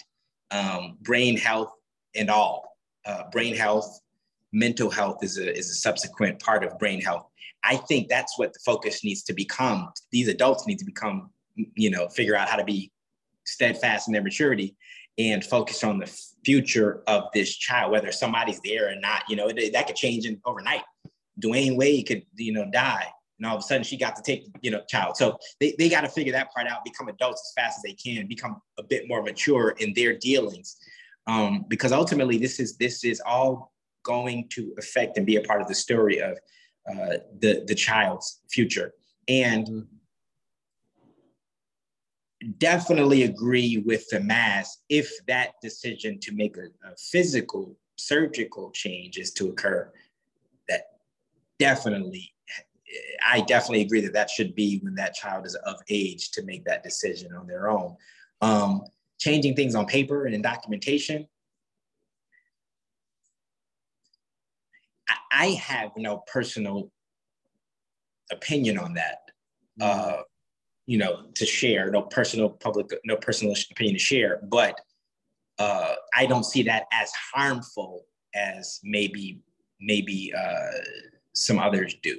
um, brain health and all. Uh, brain health mental health is a, is a subsequent part of brain health. I think that's what the focus needs to become. These adults need to become you know figure out how to be steadfast in their maturity and focus on the future of this child whether somebody's there or not you know that could change in overnight. Dwyane wade could you know die and all of a sudden she got to take you know child. So they, they got to figure that part out become adults as fast as they can become a bit more mature in their dealings. Um, because ultimately this is this is all going to affect and be a part of the story of uh, the the child's future. And mm-hmm. Definitely agree with the mass if that decision to make a, a physical surgical change is to occur that definitely I definitely agree that that should be when that child is of age to make that decision on their own. Um, changing things on paper and in documentation. I, have no personal opinion on that. Mm-hmm. Uh, you know, to share, no personal public, no personal opinion to share, but uh, I don't see that as harmful as maybe maybe uh, some others do.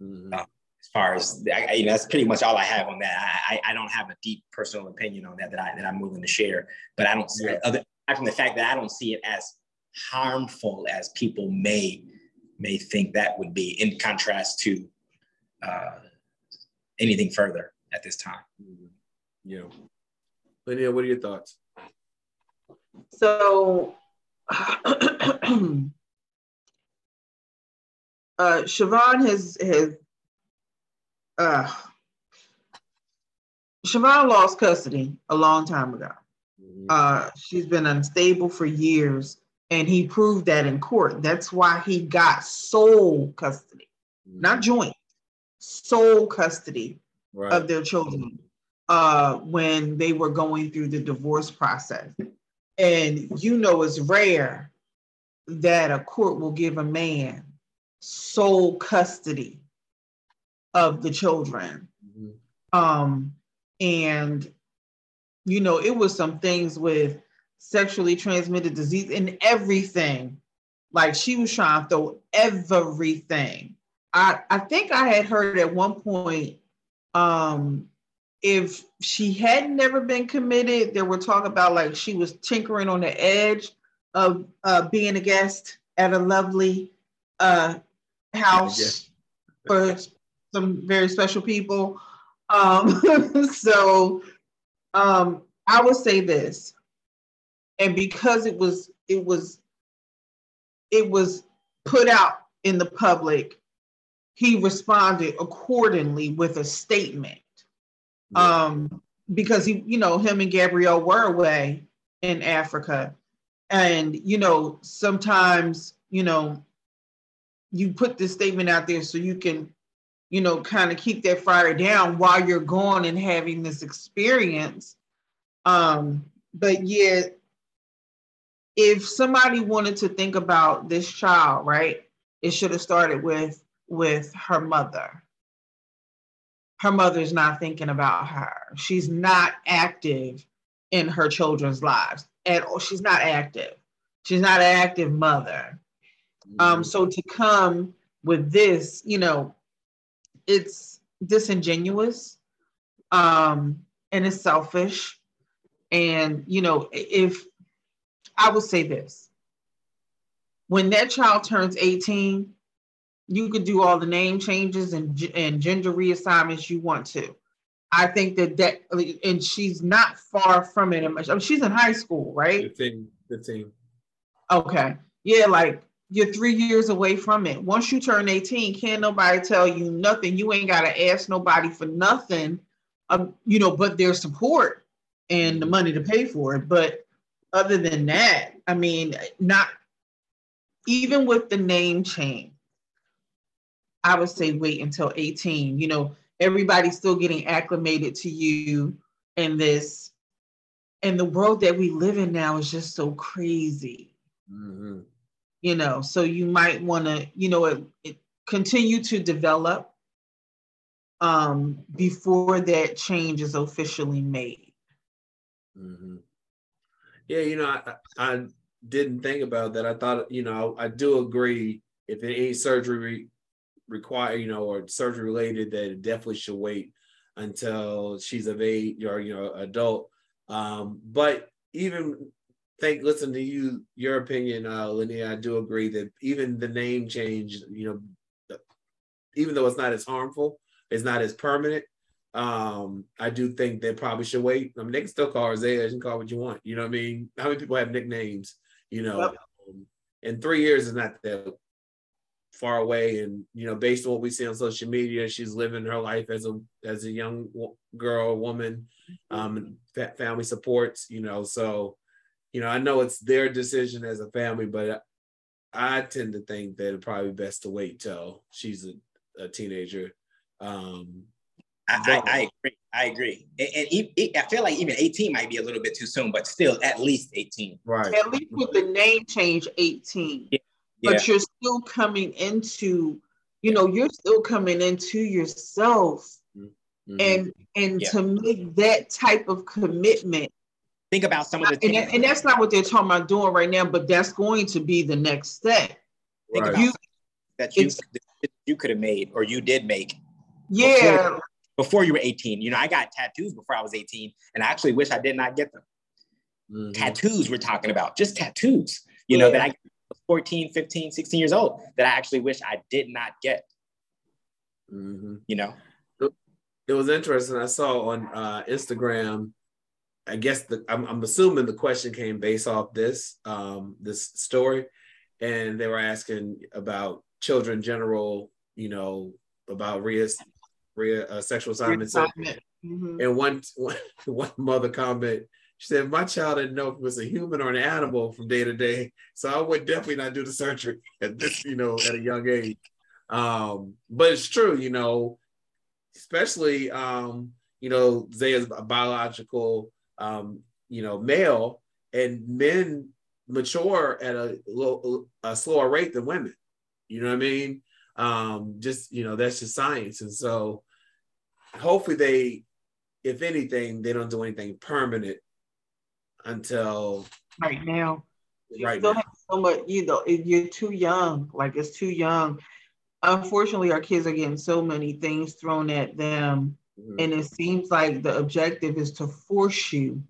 Mm-hmm. Uh, as far as I, you know, that's pretty much all I have on that. I, I don't have a deep personal opinion on that that I that I'm willing to share. But I don't see yeah. other from the fact that I don't see it as harmful as people may may think that would be, in contrast to uh, anything further at this time. Mm-hmm. Yeah, Lydia, what are your thoughts? So. [CLEARS THROAT] uh, Siohvaughn has has uh, Siohvaughn lost custody a long time ago. Mm-hmm. Uh, she's been unstable for years, and he proved that in court. That's why he got sole custody, mm-hmm. not joint, sole custody right. of their children uh, when they were going through the divorce process. And you know, it's rare that a court will give a man sole custody of the children. Mm-hmm. Um, and, you know, it was some things with sexually transmitted disease and everything. Like she was trying to throw everything. I, I think I had heard at one point um, if she had never been committed, there were talk about like she was tinkering on the edge of uh, being a guest at a lovely uh, house for some very special people. Um, [LAUGHS] so um, I would say this, and because it was it was it was put out in the public, he responded accordingly with a statement. Yeah. Um, because he, you know, him and Gabrielle were away in Africa. And, you know, sometimes, you know, you put this statement out there so you can, you know, kind of keep that fire down while you're gone and having this experience. Um, but yet, if somebody wanted to think about this child, right, it should have started with with her mother. Her mother's not thinking about her. She's not active in her children's lives at all. She's not active. She's not an active mother. Um, mm-hmm. so to come with this, you know, it's disingenuous um, and it's selfish. And, you know, if I will say this when that child turns 18, you could do all the name changes and and gender reassignments you want to. I think that that and she's not far from it. I mean, she's in high school, right? 15, 15. Okay. Yeah, like you're three years away from it. Once you turn 18, can't nobody tell you nothing. You ain't gotta ask nobody for nothing. Um, you know, but their support and the money to pay for it. But other than that, I mean, not even with the name change, I would say wait until 18. You know, everybody's still getting acclimated to you and this. And the world that we live in now is just so crazy hmm you know so you might want to you know it, it continue to develop um before that change is officially made hmm Yeah, you know, I, I I didn't think about that. I thought, you know, I do agree if any surgery re- require, you know, or surgery related, that it definitely should wait until she's of age or you know adult. Um, but even think, listen to you, your opinion, uh, Linnea. I do agree that even the name change, you know, even though it's not as harmful, it's not as permanent. Um, I do think they probably should wait. I mean, they can still call her Isaiah. You can call what you want. You know what I mean? How many people have nicknames? You know, Yep. um, and three years is not that far away. And you know, based on what we see on social media, she's living her life as a as a young girl, woman, um, family supports. You know, so you know, I know it's their decision as a family, but I tend to think that it'd probably be best to wait till she's a, a teenager. Um, I, I, I agree. I agree. And, and e- e- I feel like even 18 might be a little bit too soon, but still at least 18. right. at least with the name change 18 Yeah. But you're still coming into you know you're still coming into yourself Mhm. and and Yeah. to make that type of commitment Think about some of the and, that- and that's not what they're talking about doing right now but that's going to be the next step Think right. about you that you that you could have made or you did make yeah before you were 18. You know, I got tattoos before I was 18, and I actually wish I did not get them. Mhm. Tattoos we're talking about, just tattoos. You know, that I 14, 15, 16 years old that I actually wish I did not get, Mhm. you know. it was interesting. I saw on uh, Instagram. I guess the I'm, I'm assuming the question came based off this um, this story, and they were asking about children general, you know, about Rhea, Rhea uh, sexual assignment. So, Mhm. and one, one [LAUGHS] one mother comment, she said, "My child didn't know if it was a human or an animal from day to day, so I would definitely not do the surgery [LAUGHS] at this, you know, at a young age." Um, but it's true, you know, especially um, you know, Zaya's a biological um, you know, male, and men mature at a a slower rate than women. You know what I mean? Um, just you know, that's just science, and so hopefully they, if anything, they don't do anything permanent until right now you right still now. have so much you know if you're too young like it's too young unfortunately our kids are getting so many things thrown at them Mhm. and it seems like the objective is to force you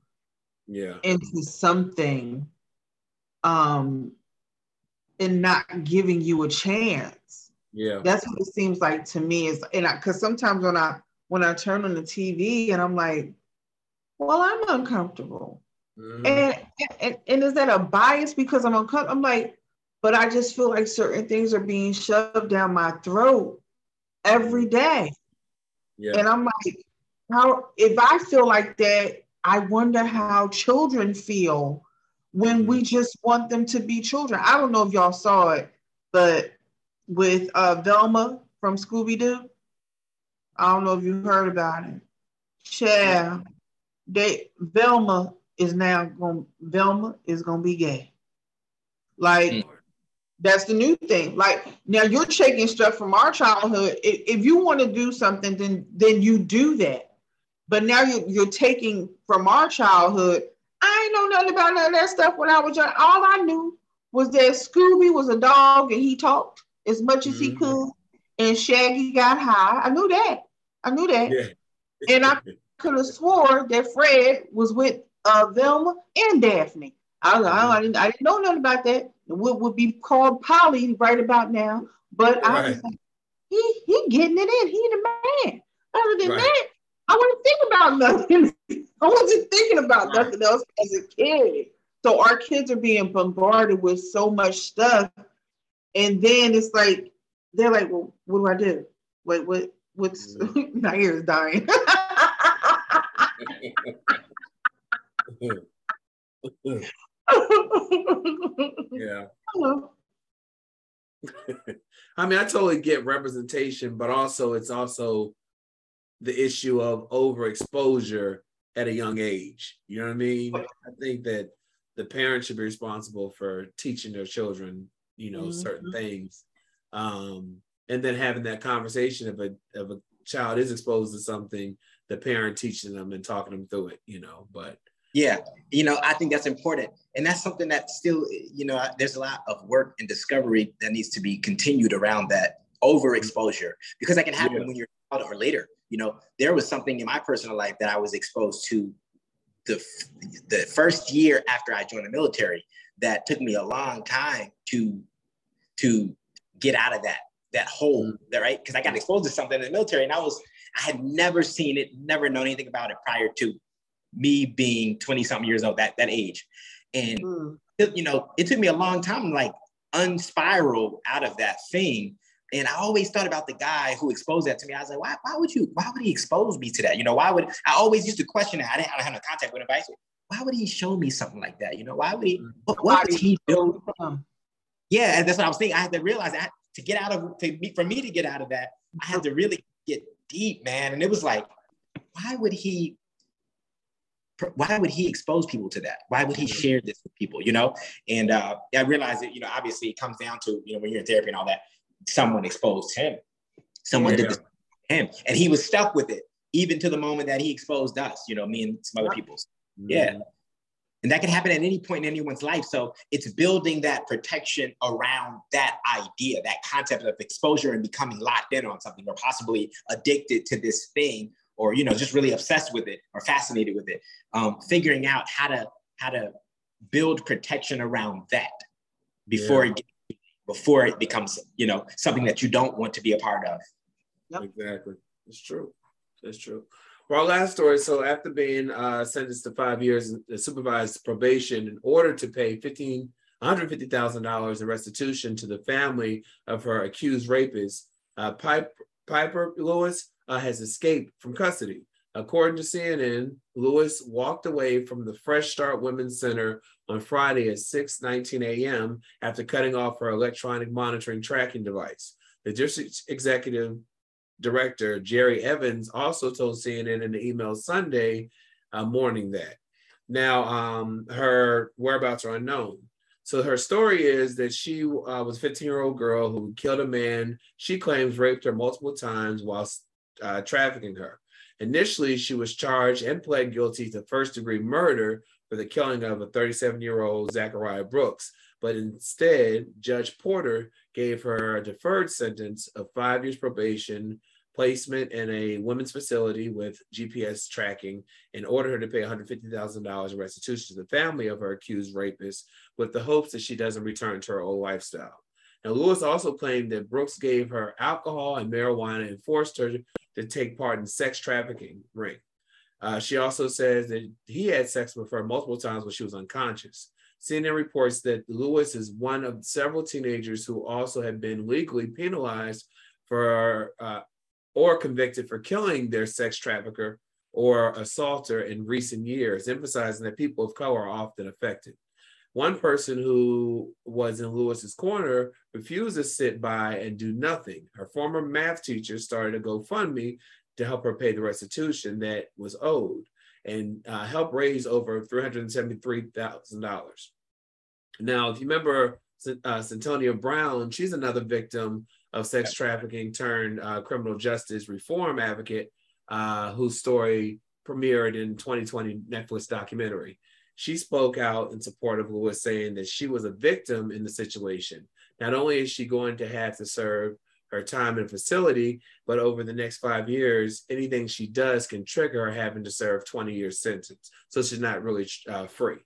Yeah. into something um and not giving you a chance Yeah. that's what it seems like to me is and I because sometimes when i when i turn on the tv and i'm like well i'm uncomfortable Mhm. and, and and is that a bias because i'm uncomfortable i'm like but i just feel like certain things are being shoved down my throat every day yeah. and I'm like, how if I feel like that, I wonder how children feel when we just want them to be children. I don't know if y'all saw it, but with uh Velma from Scooby Doo, I don't know if you heard about it. Child, they Velma is now going Velma is gonna be gay. Like that's the new thing. Like now you're taking stuff from our childhood. If, if you want to do something, then then you do that. But now you're, you're taking from our childhood. I ain't know nothing about none of that stuff when I was young. All I knew was that Scooby was a dog and he talked as much as he Mhm. could, and Shaggy got high. I knew that. I knew that. Yeah. And I could have swore that Fred was with uh, Velma and Daphne. I, I, I, didn't, I didn't know nothing about that. What would be called Polly right about now. But I was like, he he getting it in. He the man. Other than Right. that, I wasn't thinking about nothing. [LAUGHS] I wasn't thinking about Right. nothing else as a kid. So our kids are being bombarded with so much stuff, and then it's like they're like, "Well, what do I do? Wait, what? What's [LAUGHS] my ear is dying." [LAUGHS] yeah. I mean, I totally get representation, but also it's also the issue of overexposure at a young age. You know what I mean? I think that the parents should be responsible for teaching their children, you know, certain Mhm. things. Um, and then having that conversation if a if a child is exposed to something, the parent teaching them and talking them through it, you know. But Yeah, you know, I think that's important, and that's something that still, you know, there's a lot of work and discovery that needs to be continued around that overexposure because that can happen Yeah. when you're child or later. You know, there was something in my personal life that I was exposed to the the first year after I joined the military that took me a long time to to get out of that that hole mm-hmm. that right because I got exposed to something in the military and I was I had never seen it never known anything about it prior to me being 20 something years old that that age and Mm. it- you know it took me a long time to like unspiral out of that thing and I always thought about the guy who exposed that to me. I was like, why, why would you, why would he expose me to that? You know, why would I always used to question that? I didn't, I didn't have no contact with him, but I used to, why would he show me something like that? You know, why would he, what, what was he? Um, Yeah, and that's what I was thinking. I had to realize that to get out of to be for me to get out of that, I had to really get deep, man. And it was like, why would he? Why would he expose people to that? Why would he share this with people? You know, and uh, I realized that you know, obviously, it comes down to you know when you're in therapy and all that. Someone exposed him. Someone did this him, and he was stuck with it, even to the moment that he exposed us. You know, me and some other people. Yeah. And that can happen at any point in anyone's life. So it's building that protection around that idea, that concept of exposure and becoming locked in on something or possibly addicted to this thing or, you know, just really obsessed with it or fascinated with it. Um, figuring out how to, how to build protection around that before, Yeah. it, before it becomes, you know, something that you don't want to be a part of. Exactly. It's true. It's true. Well, our last story. So, after being uh, sentenced to five years in supervised probation, in order to pay fifteen one hundred fifty thousand dollars in restitution to the family of her accused rapist, uh, Pipe, Pieper Lewis uh, has escaped from custody. According to CNN, Lewis walked away from the Fresh Start Women's Center on Friday at 6:19 a.m. after cutting off her electronic monitoring tracking device. The district executive director Jerry Evans also told CNN in the email Sunday uh, morning that. Now, um, her whereabouts are unknown. So her story is that she uh, was a 15 year old girl who killed a man she claims raped her multiple times while uh, trafficking her. Initially, she was charged and pled guilty to first degree murder for the killing of a 37 year old Zachariah Brooks. But instead, Judge Porter gave her a deferred sentence of five years probation, placement in a women's facility with GPS tracking, and ordered her to pay $150,000 in restitution to the family of her accused rapist with the hopes that she doesn't return to her old lifestyle. Now, Lewis also claimed that Brooks gave her alcohol and marijuana and forced her to take part in sex trafficking ring. Uh, she also says that he had sex with her multiple times when she was unconscious. CNN reports that Lewis is one of several teenagers who also have been legally penalized for uh, or convicted for killing their sex trafficker or assaulter in recent years, emphasizing that people of color are often affected. One person who was in Lewis's corner refused to sit by and do nothing. Her former math teacher started a GoFundMe to help her pay the restitution that was owed and uh, help raise over $373,000. Now, if you remember uh, Cyntoia Brown, she's another victim of sex trafficking turned uh, criminal justice reform advocate uh, whose story premiered in 2020 Netflix documentary. She spoke out in support of Lewis, saying that she was a victim in the situation. Not only is she going to have to serve her time in facility, but over the next five years, anything she does can trigger her having to serve 20 years sentence. So she's not really uh, free.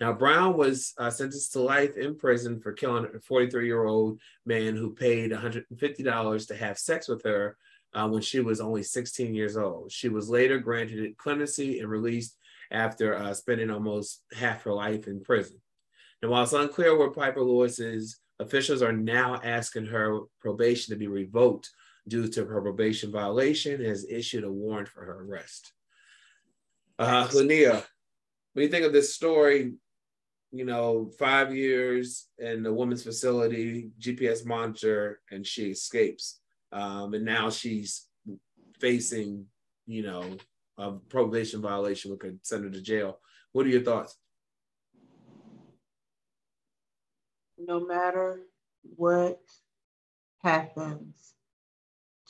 Now, Brown was uh, sentenced to life in prison for killing a 43 year old man who paid $150 to have sex with her uh, when she was only 16 years old. She was later granted clemency and released after uh, spending almost half her life in prison. And while it's unclear where Pieper Lewis is, officials are now asking her probation to be revoked due to her probation violation has issued a warrant for her arrest. Uh, what do you think of this story? You know, five years in the woman's facility, GPS monitor, and she escapes. Um, and now she's facing, you know, a probation violation, which could send her to jail. What are your thoughts? No matter what happens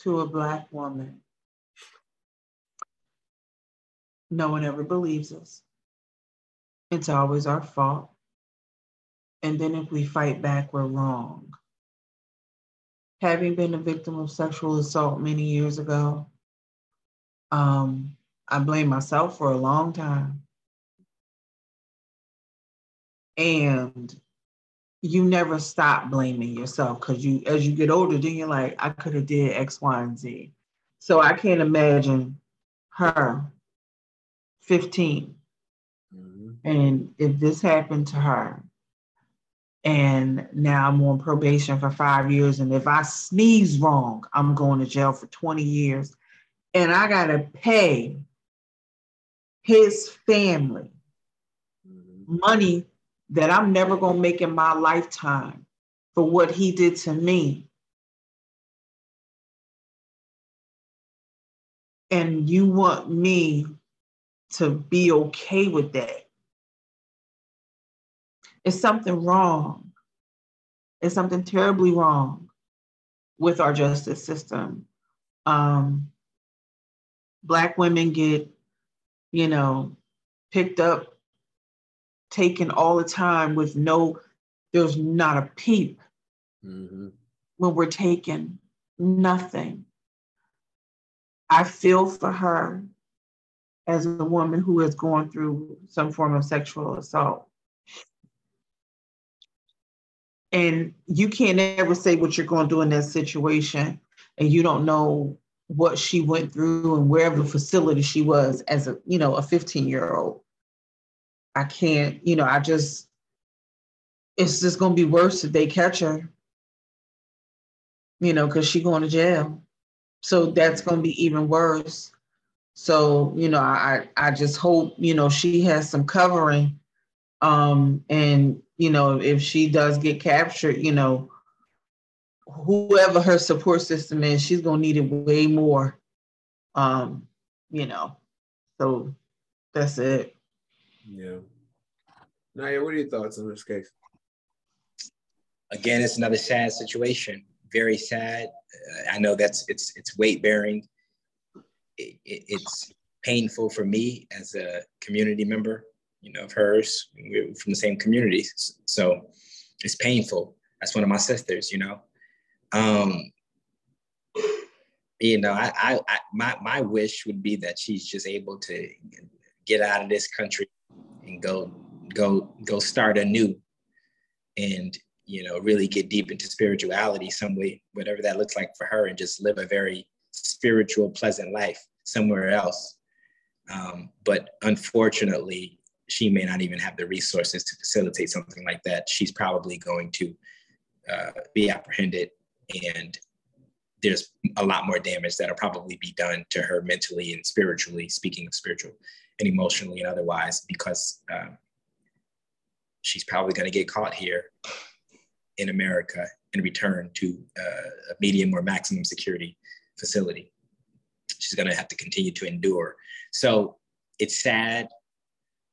to a Black woman, no one ever believes us. It's always our fault. And then if we fight back, we're wrong. Having been a victim of sexual assault many years ago, um, I blame myself for a long time. And you never stop blaming yourself because you as you get older, then you're like, I could have did X, Y, and Z. So I can't imagine her 15. Mm-hmm. And if this happened to her, and now I'm on probation for five years, and if I sneeze wrong, I'm going to jail for 20 years, and I gotta pay his family money that I'm never gonna make in my lifetime for what he did to me. And you want me to be okay with that. It's something wrong. It's something terribly wrong with our justice system. Um, black women get, you know, picked up, taken all the time with no, there's not a peep Mm-hmm. when we're taken, nothing. I feel for her as a woman who has gone through some form of sexual assault. And you can't ever say what you're going to do in that situation, and you don't know what she went through and wherever facility she was as a, you know, a 15 year old. I can't, you know, I just, it's just going to be worse if they catch her, you know, because she going to jail. So that's going to be even worse. So, you know, I I just hope, you know, she has some covering. Um, and you know, if she does get captured, you know, whoever her support system is, she's gonna need it way more. Um, you know. So that's it. Yeah. Naya, what are your thoughts on this case? again, it's another sad situation. Very sad. Uh, I know that's it's it's weight bearing. It, it, it's painful for me as a community member, you know, of hers. We're from the same community, so it's painful. That's one of my sisters, you know. Um, you know, I, I, I my my wish would be that she's just able to get out of this country and go go go start anew and you know really get deep into spirituality some way whatever that looks like for her and just live a very spiritual pleasant life somewhere else. Um, but unfortunately she may not even have the resources to facilitate something like that. She's probably going to uh, be apprehended and there's a lot more damage that'll probably be done to her mentally and spiritually speaking of spiritual and emotionally and otherwise because uh, she's probably going to get caught here in America and return to uh, a medium or maximum security facility. She's going to have to continue to endure. So it's sad,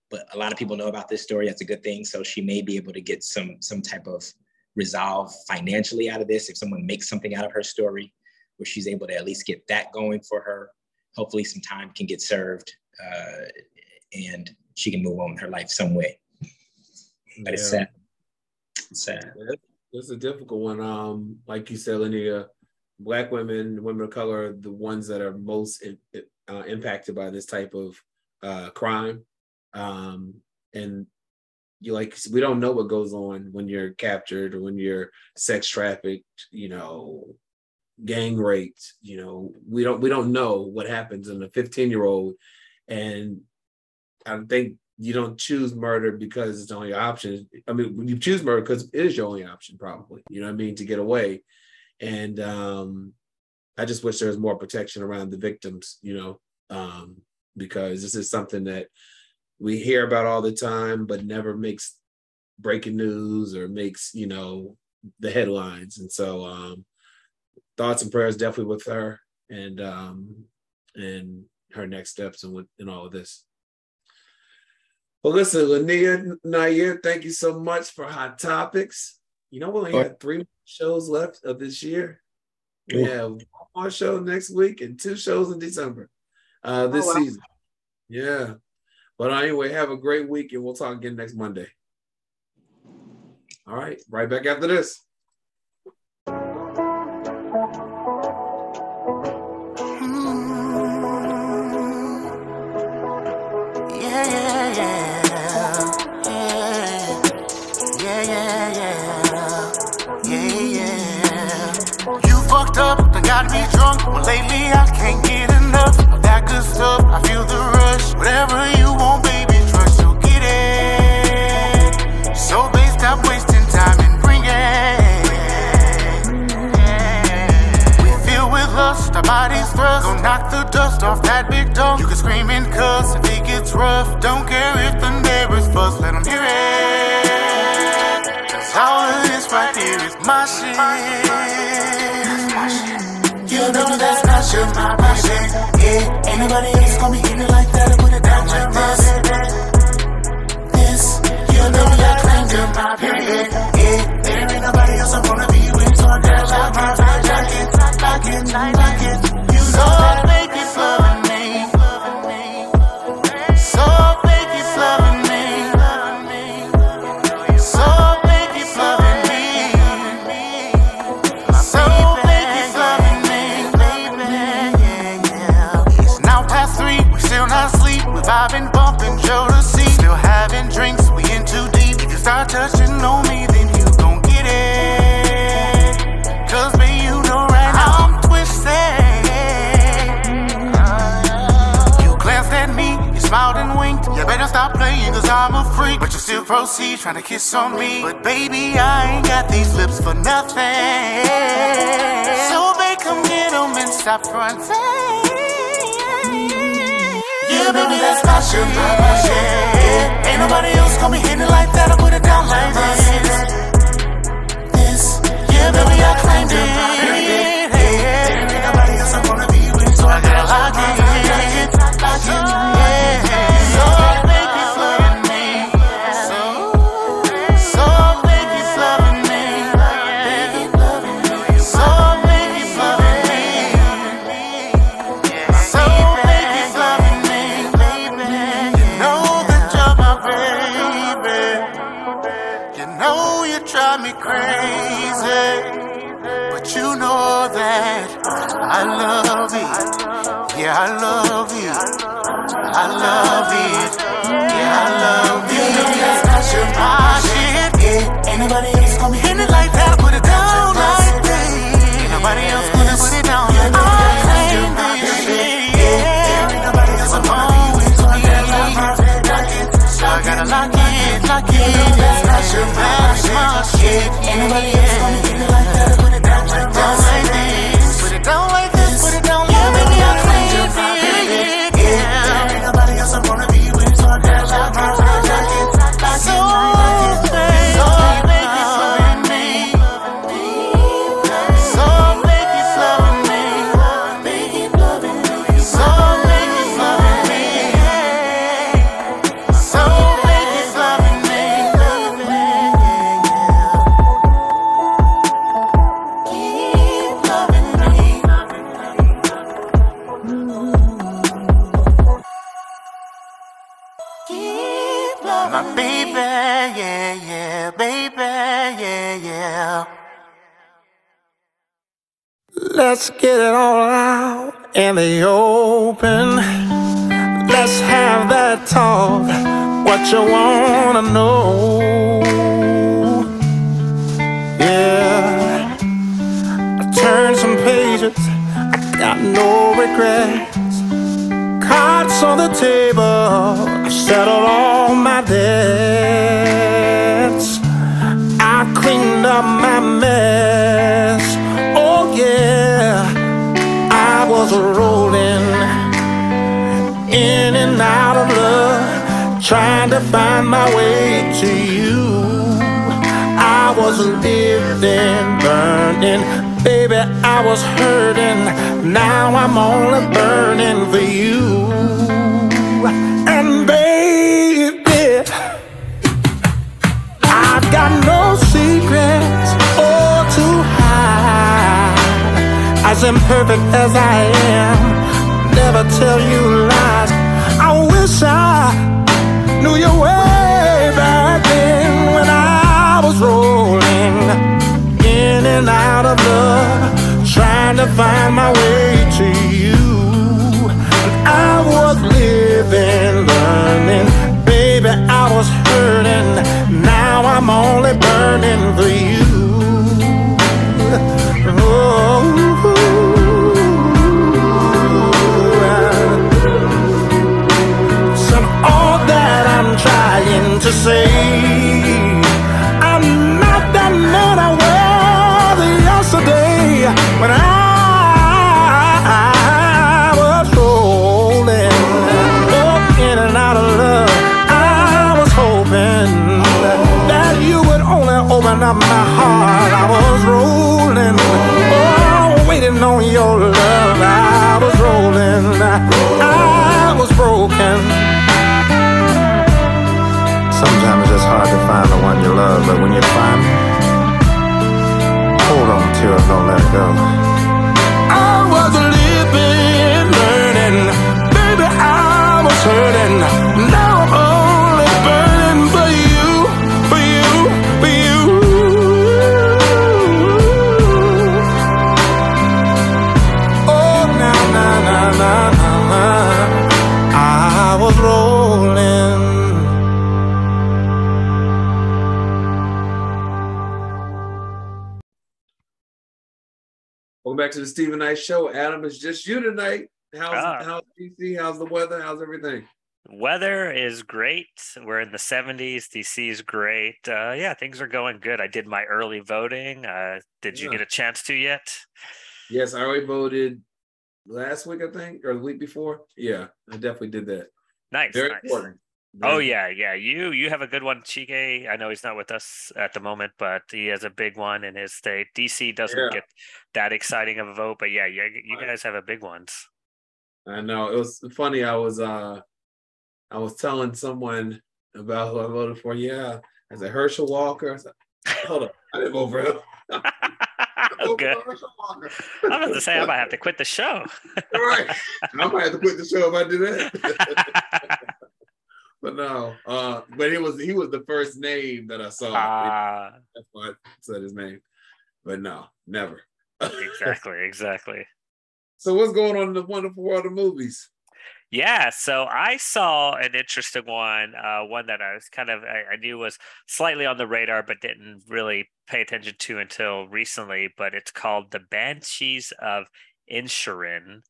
but a lot of people know about this story. That's a good thing. So she may be able to get some some type of resolve financially out of this if someone makes something out of her story, where she's able to at least get that going for her. Hopefully, some time can get served, uh, and she can move on with her life some way. But it's sad. It's sad. Yeah, It's a difficult one. Um, like you said, Linnea, black women, women of color, are the ones that are most in, uh, impacted by this type of uh, crime. Um, and you like we don't know what goes on when you're captured or when you're sex trafficked, you know, gang raped, you know, we don't we don't know what happens in a 15 year old. And I think you don't choose murder because it's the only option. I mean, you choose murder because it is your only option, probably. You know what I mean, to get away. And um, I just wish there was more protection around the victims, you know, um, because this is something that we hear about all the time, but never makes breaking news or makes, you know, the headlines. And so um, thoughts and prayers definitely with her and um, and her next steps and with in all of this. Well, listen, Lania Nair, thank you so much for Hot Topics. You know, we only had three shows left of this year. We Ooh. have one more show next week and two shows in December uh, this wow. season. Yeah. But anyway, have a great week and we'll talk again next Monday. All right, right back after this. Hmm. Yeah, yeah, yeah. Yeah, yeah, yeah, yeah. Yeah, yeah. You fucked up, done got me drunk. Lately I can't get good stuff. I feel the rush. Whatever you want, baby, trust you'll get it. So, babe, stop wasting time and bring it. We feel with lust, our bodies thrust. Go knock the dust off that big dog. You can scream and cuss if it gets rough. Don't care if the neighbors fuss, let them hear it. Cause all of this right here is my shit. That's not shit, my baby. Yeah, ain't nobody else gonna be hitting it like that. I put it down like this. This, you know that claim to my period. Yeah, there ain't nobody else I wanna be with, so I lock my it, lock it. You know I make it loving touching on me, then you gon' get it. Cause baby, you know right now I'm twisted. You glanced at me, you smiled and winked. You better stop playing, cause I'm a freak. But you still proceed, trying to kiss on me. But baby, I ain't got these lips for nothing. So babe, come get 'em and stop fronting. Yeah, baby, that's my shit. Yeah, ain't nobody else gonna be hitting like that. I put it down like this. This, yeah, baby, I claimed it. Yeah, ain't nobody else I wanna be with, so I gotta lock it. Lock it, Yeah, I love you. I love it. Yeah, I love it. You know that's not your my shit. Yeah, ain't nobody else gonna hitting it like that. Put it down like that. Ain't nobody else gonna put it down like that. I claim this. Yeah, ain't nobody else be with. So I gotta lock it. So I gotta lock it, lock it. That's not your that's my shit. Ain't nobody else gonna Let's get it all out in the open. Let's have that talk. What you wanna know? Yeah. I turned some pages. I got no regrets. Cards on the table. I settled all my debts. I cleaned up my mess. Trying to find my way to you. I was living, burning, baby, I was hurting. Now I'm only burning for you. And baby, I've got no secrets or to hide. As imperfect as I am, never tell you lies. Your way back then when I was rolling in and out of love, trying to find my way to you. I was living, learning, baby, I was hurting. Now I'm only burning for you. Say, Sometimes it's hard to find the one you love, but when you find it, hold on to it, don't let it go. Back to the Steven Knight Show. Adam, it's just you tonight. How's Ah. how's DC? How's the weather? How's everything? Weather is great. We're in the 70s. DC is great. Uh, yeah, things are going good. I did my early voting. Uh, did you Yeah. get a chance to yet? Yes, I already voted last week, I think, or the week before. Yeah, I definitely did that. Nice. Very nice. important. Oh yeah, yeah. You you have a good one, Chike. I know he's not with us at the moment, but he has a big one in his state. DC doesn't Yeah. get that exciting of a vote, but yeah, you, you guys have a big ones. I know. It was funny. I was uh I was telling someone about who I voted for. Yeah. I said Herschel Walker. I said, Hold up. I didn't vote for him. [LAUGHS] Okay. for Herschel Walker. I'm about to say I might have to quit the show. [LAUGHS] right. I might have to quit the show if I do that. [LAUGHS] but no. Uh but it was he was the first name that I saw. Ah, That's why I said his name. But no, never. Exactly, exactly. So what's going on in the wonderful world of movies? Yeah, so I saw an interesting one, uh, one that I was kind of I, I knew was slightly on the radar, but didn't really pay attention to until recently. But it's called The Banshees of Inisherin,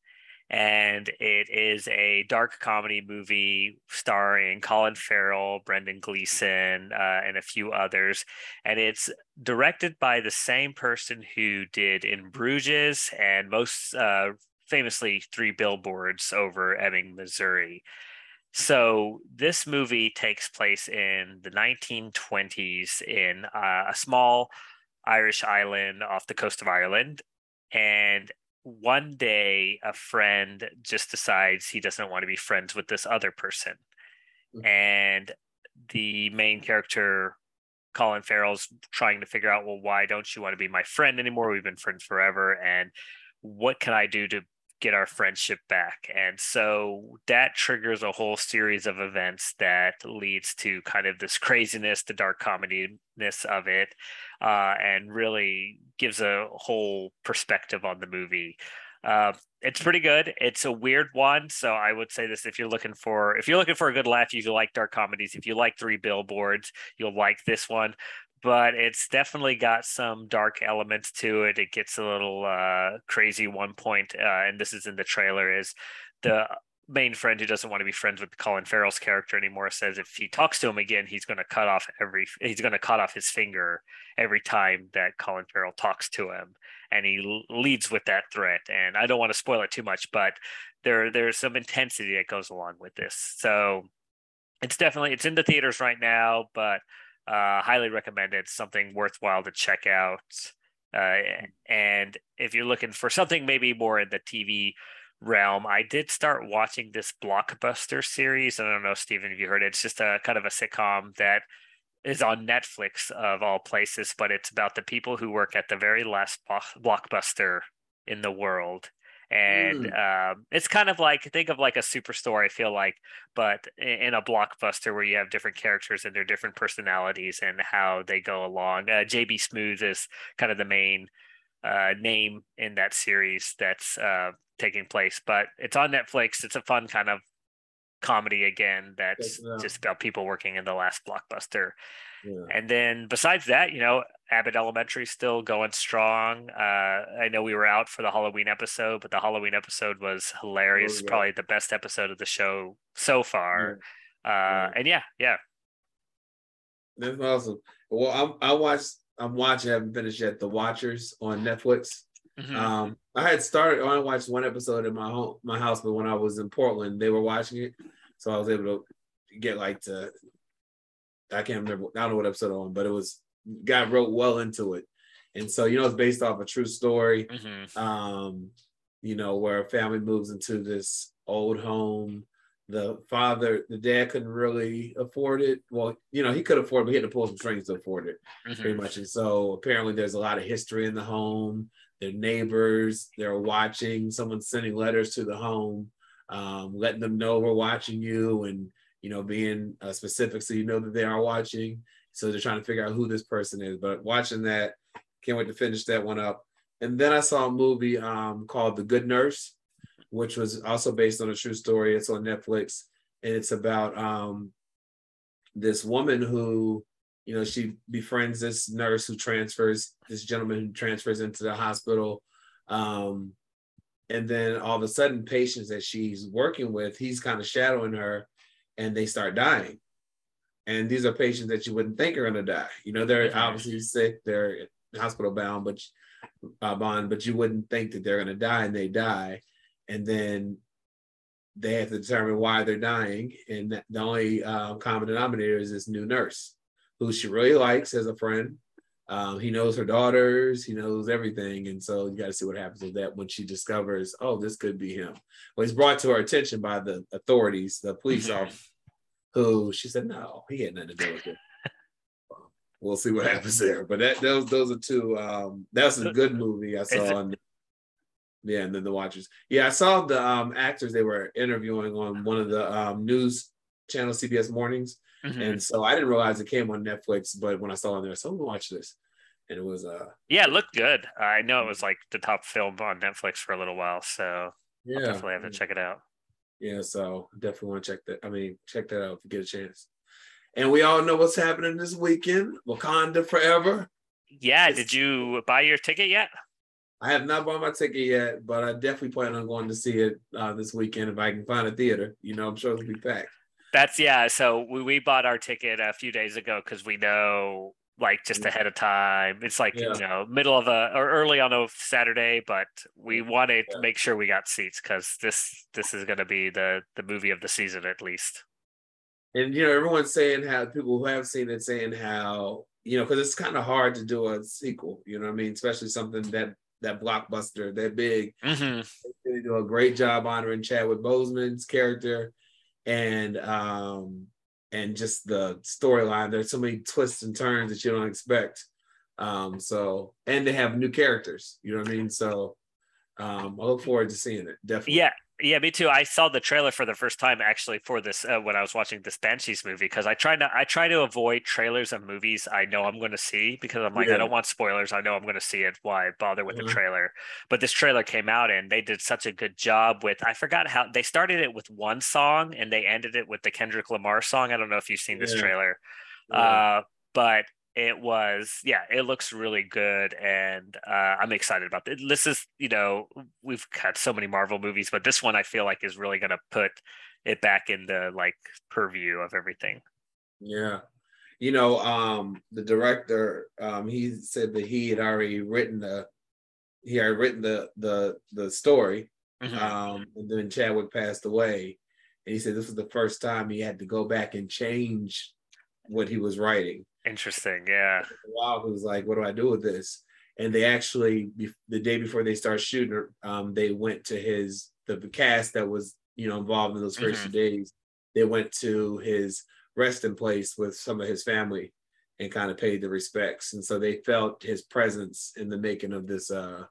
and it is a dark comedy movie starring Colin Farrell, Brendan Gleeson, uh, and a few others. And it's directed by the same person who did In Bruges and most uh, famously Three Billboards over Ebbing, Missouri. So this movie takes place in the 1920s in uh, a small Irish island off the coast of Ireland. And one day, a friend just decides he doesn't want to be friends with this other person. Mm-hmm. And the main character, Colin Farrell's trying to figure out, well, why don't you want to be my friend anymore? We've been friends forever. And what can I do to get our friendship back? And so that triggers a whole series of events that leads to kind of this craziness, the dark comediness of it, uh, and really gives a whole perspective on the movie. Uh, it's pretty good. It's a weird one, so I would say this: if you're looking for if you're looking for a good laugh, you like dark comedies, if you like Three Billboards, you'll like this one. But it's definitely got some dark elements to it. It gets a little uh, crazy. One point, uh, and this is in the trailer, is the main friend who doesn't want to be friends with Colin Farrell's character anymore says if he talks to him again, he's going to cut off every he's going to cut off his finger every time that Colin Farrell talks to him, and he leads with that threat. And I don't want to spoil it too much, but there there's some intensity that goes along with this. So it's definitely it's in the theaters right now, but uh, highly recommend it. Something worthwhile to check out. Uh, and if you're looking for something maybe more in the TV realm, I did start watching this blockbuster series. I don't know, Steven, if you heard it. It's just a kind of a sitcom that is on Netflix of all places, but it's about the people who work at the very last blockbuster in the world. And mm. um, it's kind of like think of like a superstore. I feel like, but in a blockbuster where you have different characters and their different personalities and how they go along. Uh, JB Smoove is kind of the main uh, name in that series that's uh, taking place. But it's on Netflix. It's a fun kind of comedy again. That's just about people working in the last blockbuster. Yeah. And then besides that, you know, Abbott Elementary still going strong. Uh, I know we were out for the Halloween episode, but the Halloween episode was hilarious. Oh, yeah. Probably the best episode of the show so far. Yeah. Uh, and yeah, yeah. That's awesome. Well, I'm, I watched. I'm watching. I haven't finished yet. The Watchers on Netflix. Mm-hmm. Um, I had started. I watched one episode in my home, my house, but when I was in Portland, they were watching it, so I was able to get like to. I can't remember. I don't know what episode on, but it was got wrote well into it, and so you know it's based off a true story. Mm-hmm. Um, you know where a family moves into this old home. The father, the dad couldn't really afford it. Well, you know he could afford, it, but he had to pull some strings to afford it, mm-hmm. pretty much. And so apparently, there's a lot of history in the home their neighbors, they're watching, someone's sending letters to the home, um, letting them know we're watching you and, you know, being uh, specific so you know that they are watching. So they're trying to figure out who this person is. But watching that, can't wait to finish that one up. And then I saw a movie um, called The Good Nurse, which was also based on a true story. It's on Netflix. And it's about um, this woman who you know, she befriends this nurse who transfers, this gentleman who transfers into the hospital. Um, and then all of a sudden, patients that she's working with, he's kind of shadowing her and they start dying. And these are patients that you wouldn't think are going to die. You know, they're obviously sick, they're hospital bound, but uh, bond, but you wouldn't think that they're going to die and they die. And then they have to determine why they're dying. And the only uh, common denominator is this new nurse who she really likes as a friend. Um, he knows her daughters, he knows everything. And so you got to see what happens with that when she discovers, oh, this could be him. Well, he's brought to her attention by the authorities, the police mm-hmm. officer, who she said, no, he had nothing to do with it. we'll see what happens there. But that those those are two. Um, that's a good movie I saw. On, yeah, and then the Watchers. Yeah, I saw the um, actors they were interviewing on one of the um, news channel, CBS Mornings. Mm-hmm. And so I didn't realize it came on Netflix, but when I saw it there, so I'm gonna watch this. And it was uh Yeah, it looked good. I know it was like the top film on Netflix for a little while. So yeah, I'll definitely have to check it out. Yeah, so definitely want to check that. I mean, check that out if you get a chance. And we all know what's happening this weekend. Wakanda forever. Yeah, it's, did you buy your ticket yet? I have not bought my ticket yet, but I definitely plan on going to see it uh, this weekend if I can find a theater. You know, I'm sure it'll be packed. That's yeah. So we, we bought our ticket a few days ago because we know like just ahead of time. It's like yeah. you know middle of a or early on a Saturday, but we wanted yeah. to make sure we got seats because this this is going to be the the movie of the season at least. And you know everyone's saying how people who have seen it saying how you know because it's kind of hard to do a sequel. You know what I mean? Especially something that that blockbuster that big. Mm-hmm. They do a great job honoring Chadwick Boseman's character and um and just the storyline. There's so many twists and turns that you don't expect. Um, so and they have new characters, you know what I mean? So um I look forward to seeing it. Definitely. Yeah. Yeah, me too. I saw the trailer for the first time actually for this uh, when I was watching this Banshees movie because I try to I try to avoid trailers of movies I know I'm going to see because I'm like Yeah. I don't want spoilers. I know I'm going to see it. Why bother with Mhm. the trailer? But this trailer came out and they did such a good job with I forgot how they started it with one song and they ended it with the Kendrick Lamar song. I don't know if you've seen this Yeah. trailer, Yeah. uh, but it was yeah it looks really good and uh, i'm excited about it this is you know we've had so many marvel movies but this one i feel like is really going to put it back in the like purview of everything Yeah. You know, um, the director, um, he said that he had already written the he had written the the the story. Mhm. Um, and then Chadwick passed away. And he said this was the first time he had to go back and change what he was writing. Interesting yeah Wow, was like, What do I do with this? And they actually the day before they start shooting, um, they went to his the cast that was you know involved in those 1st two days. They went to his resting place with some of his family and kind of paid the respects, and so they felt his presence in the making of this uh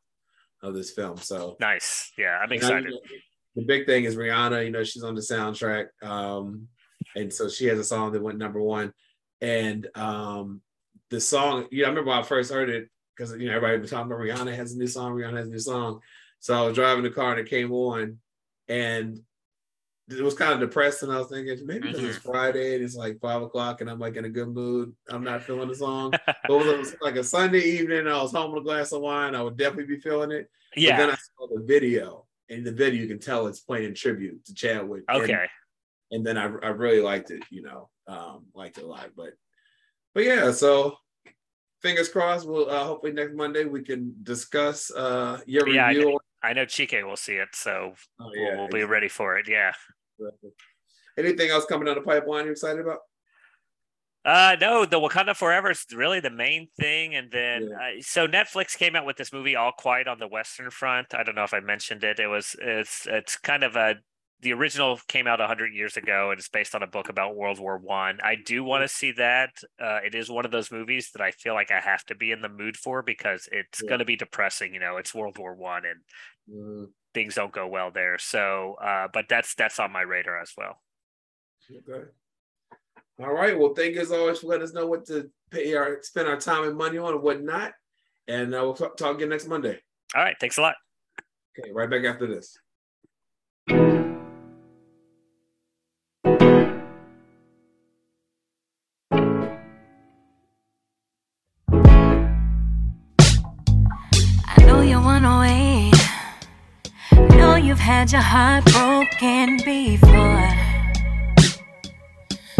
of this film. So nice yeah i'm and I- excited the big thing is Rihanna. You know, she's on the soundtrack, um, and so she has a song that went number one. And um, the song, you know, I remember when I first heard it because you know everybody was talking about Rihanna has a new song. Rihanna has a new song. So I was driving the car and it came on, and it was kind of depressing. I was thinking maybe because it's Friday and it's like five o'clock and I'm like in a good mood. I'm not feeling the song. [LAUGHS] but it was, it was like a Sunday evening. I was home with a glass of wine. I would definitely be feeling it. Yeah. But then I saw the video, and the video you can tell it's playing tribute to Chadwick. And- okay And, then I, I really liked it. You know, um, liked it a lot. But but yeah, so fingers crossed. We'll uh, hopefully next Monday we can discuss uh your yeah I review. know, I know chike will see it so Oh, we'll, we'll be ready for it yeah Anything else coming down the pipeline you're excited about? Uh no, the Wakanda Forever is really the main thing, and then uh, so Netflix came out with this movie All Quiet on the Western Front. I don't know if I mentioned it. It was it's it's kind of a the original came out hundred years ago, and it's based on a book about World War One. I. do want to see that. Uh, it is one of those movies that I feel like I have to be in the mood for because it's Yeah. going to be depressing. You know, it's World War One, and Mm, things don't go well there. So, uh, but that's that's on my radar as well. okay. All right. Well, thank you as always for letting us know what to pay our spend our time and money on and what not. And uh, we'll talk, talk again next Monday. All right, thanks a lot. Okay, right back after this. You've had your heart broken before.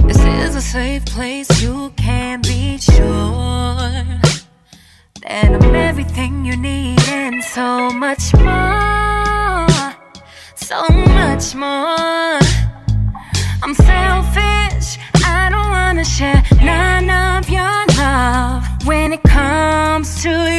This is a safe place, you can be sure that I'm everything you need and so much more. So much more. I'm selfish, I don't wanna share none of your love when it comes to you.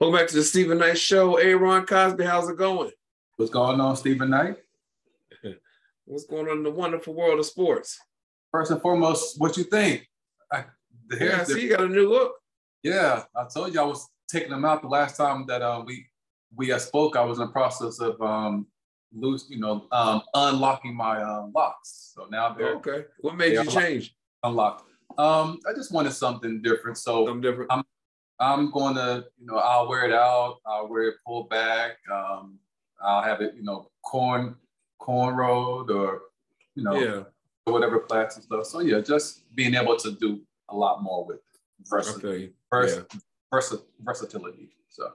Welcome back to the Steven Knight Show. Hey, Ron Cosby, how's it going? What's going on, Steven Knight? [LAUGHS] What's going on in the wonderful world of sports? First and foremost, what you think? I, the Yeah, I see you got a new look. Yeah, I told you I was taking them out the last time that uh, we we uh, spoke. I was in the process of um, loose, you know, um, unlocking my uh, locks. So now they're Okay. What made they're you change? Unlocked. Um, I just wanted something different. So I'm different. I'm I'm going to, you know, I'll wear it out. I'll wear it pulled back. Um, I'll have it, you know, corn cornrowed or, you know, Yeah. whatever plats and stuff. So yeah, just being able to do a lot more with versa- Okay. vers- versa- versatility. So,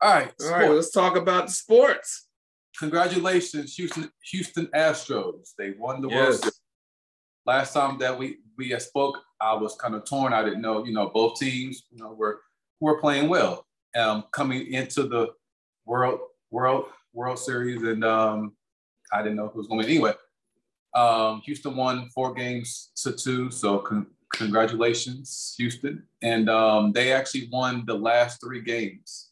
all right, All right, let's talk about the sports. Congratulations, Houston Houston Astros. They won the World Series. Last time that we we spoke, I was kind of torn. I didn't know, you know, both teams, you know, were were playing well. Um, coming into the World World World Series, and um, I didn't know who was going to win. Anyway, um, Houston won four games to two, so con- congratulations, Houston. And um, they actually won the last three games.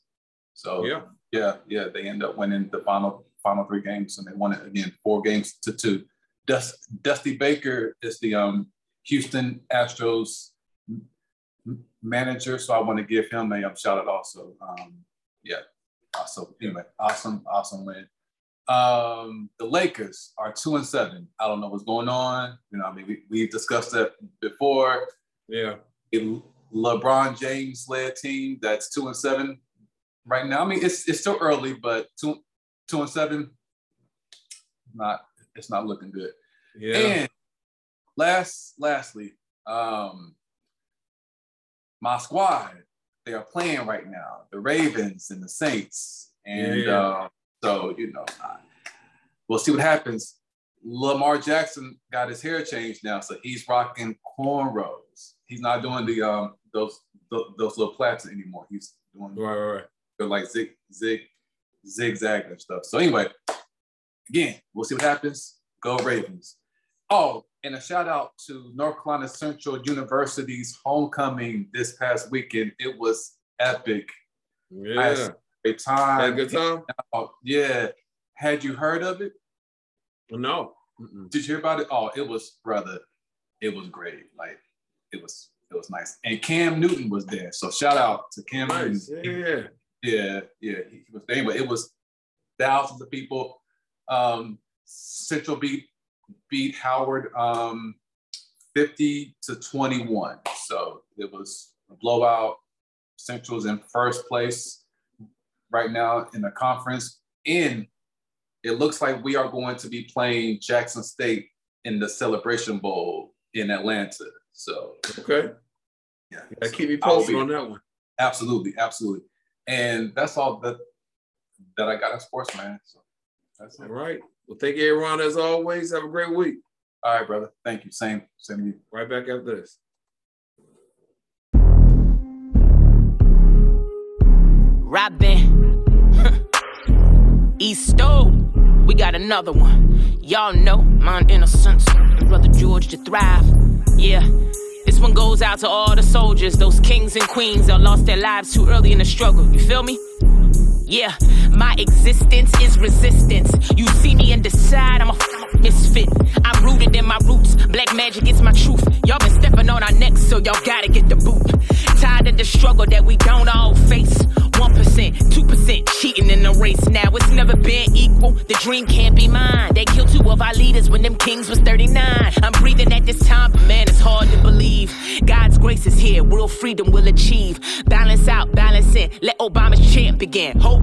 So Yeah. yeah, yeah, they end up winning the final final three games, and they won it again, four games to two. Dust, Dusty Baker is the um, Houston Astros manager, so I want to give him a um, shout out also. Um, yeah, so anyway, awesome, awesome win. Um, the Lakers are two and seven. I don't know what's going on. You know, I mean, we, we've discussed that before. Yeah. LeBron James led team that's two and seven right now. I mean, it's it's still early, but two two and seven, not it's not looking good. Yeah. And last lastly, um, my squad, they are playing right now, the Ravens and the Saints. And Yeah. uh, so, you know, we'll see what happens. Lamar Jackson got his hair changed now, so he's rocking cornrows. He's not doing the um those those, those little plaits anymore. He's doing right, right, right. Like zig zig zigzag and stuff. So anyway, again, we'll see what happens. Go Ravens. Oh, and a shout out to North Carolina Central University's homecoming this past weekend. It was epic. Yeah. a time. Had a good time? Yeah. Had you heard of it? No. Did you hear about it? Oh, it was brother. It was great. Like it was it was nice. And Cam Newton was there. So shout out to Cam Nice. Newton. Yeah. Yeah, yeah, he was there. Anyway, it was thousands of people. Um, Central beat beat Howard um, 50 to 21. So it was a blowout. Central's in first place right now in the conference. And it looks like we are going to be playing Jackson State in the Celebration Bowl in Atlanta. So Okay. yeah, Yeah, keep me posted on that one. Absolutely, absolutely. And that's all that that I got in sports, man. So that's All it. right. Well, thank you, Aaron, as always. Have a great week. All right, brother. Thank you. Same, same to you. Right back after this. Robin. [LAUGHS] East Stove. We got another one. Y'all know mine innocence. And brother George to thrive. Yeah. This one goes out to all the soldiers, those kings and queens that lost their lives too early in the struggle. You feel me? Yeah, my existence is resistance. You see me and decide I'm a misfit. I'm rooted in my roots. Black magic is my truth. Y'all been stepping on our necks, so y'all gotta get the boot. Tired of the struggle that we don't all face. 1%, 2% cheating in the race. Now it's never been equal. The dream can't be mine. They killed two of our leaders when them kings was 39. I'm breathing at this time, but man, it's hard to believe. God's grace is here. World freedom will achieve. Balance out, balance in. Let Obama's chant begin. Hope.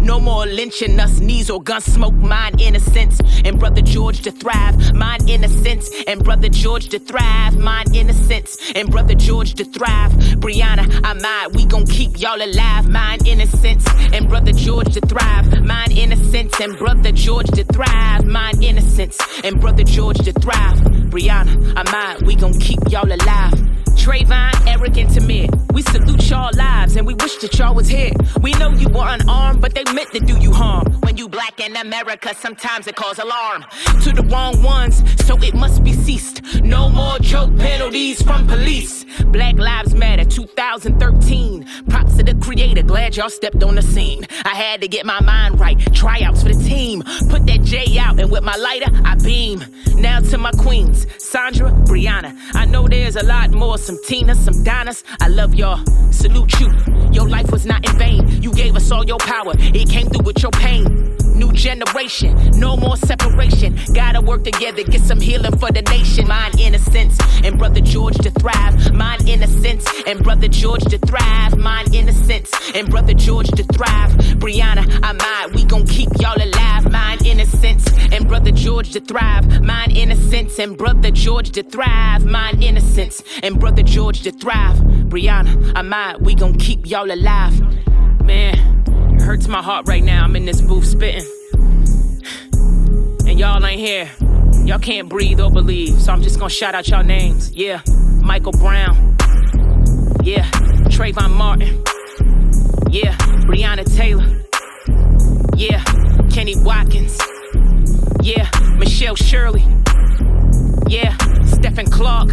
No more lynching us, knees or gun smoke, mine innocence. And brother George to thrive, mine innocence. And brother George to thrive, mine innocence. And brother George to thrive. Brianna, I'm mine, we gon' keep y'all alive, mine innocence. And brother George to thrive, mine innocence. And brother George to thrive, mine innocence. And brother George to thrive. Brianna, I'm mine, we gon' keep y'all alive. Trayvon, Eric, and Tamir. We salute y'all lives and we wish that y'all was here. We know you were unarmed, but they meant to do you harm. When you black in America, sometimes it cause alarm to the wrong ones, so it must be ceased. No more choke penalties from police. Black Lives Matter 2013. Props to the creator, glad y'all stepped on the scene. I had to get my mind right, tryouts for the team. Put that J out, and with my lighter, I beam. Now to my queens, Sandra, Breonna. I know there's a lot more, some Tina, some Donnas. I love y'all, salute you. Your life was not in vain. You gave us all your power, came through with your pain. New generation, no more separation. Gotta work together, get some healing for the nation. Mine innocence and brother George to thrive. Mine innocence and brother George to thrive. Mine innocence and brother George to thrive. Brianna, I'm mine. We gon' keep y'all alive. Mine innocence and brother George to thrive. Mine innocence and brother George to thrive. Mine innocence and brother George to thrive. Brianna, I'm mine. We gon' keep y'all alive. Man. Hurts my heart right now. I'm in this booth spitting. And y'all ain't here. Y'all can't breathe or believe. So I'm just gonna shout out y'all names. Yeah. Michael Brown. Yeah. Trayvon Martin. Yeah. Breonna Taylor. Yeah. Kenny Watkins. Yeah. Michelle Shirley. Yeah. Stephon Clark.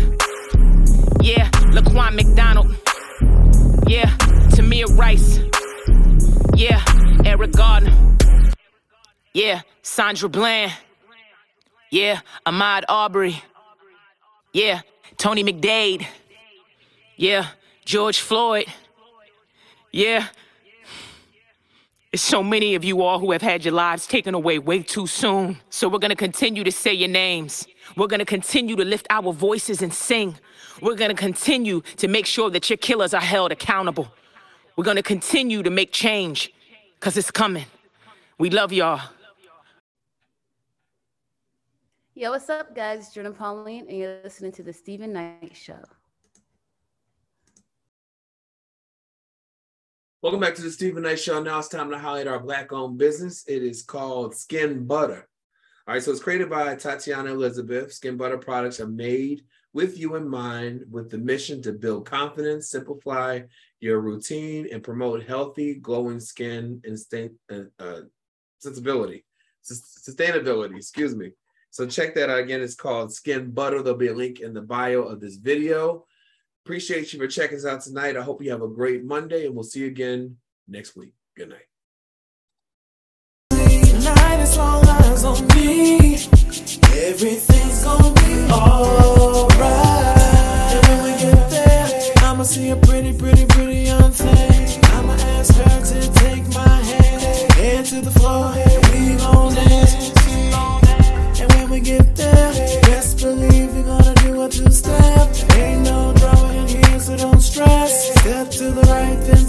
Yeah. Laquan McDonald. Yeah. Tamir Rice. Yeah, Eric Garner. Yeah, Sandra Bland. Yeah, Ahmaud Arbery. Yeah, Tony McDade. Yeah, George Floyd. Yeah. There's so many of you all who have had your lives taken away way too soon. So we're gonna continue to say your names. We're gonna continue to lift our voices and sing. We're gonna continue to make sure that your killers are held accountable. We're going to continue to make change because it's coming. We love y'all. Yo, what's up, guys? It's Jordan Pauline, and you're listening to The Steven Knight Show. Welcome back to the Steven Knight Show. Now it's time to highlight our black owned business. It is called Skin Butter. All right, so it's created by Tatiana Elizabeth. Skin Butter products are made with you in mind with the mission to build confidence, simplify your routine, and promote healthy, glowing skin and uh, uh, sensibility, sustainability, excuse me. So check that out again. It's called Skin Butter. There'll be a link in the bio of this video. Appreciate you for checking us out tonight. I hope you have a great Monday, and we'll see you again next week. Good night. Tonight me, everything's gonna be alright. I'ma see a pretty, pretty, pretty young thing. I'ma ask her to take my hand, head to the floor, we gon' dance. And when we get there, best believe we gonna do a two step. Ain't no drawing here, so don't stress. Step to the right, then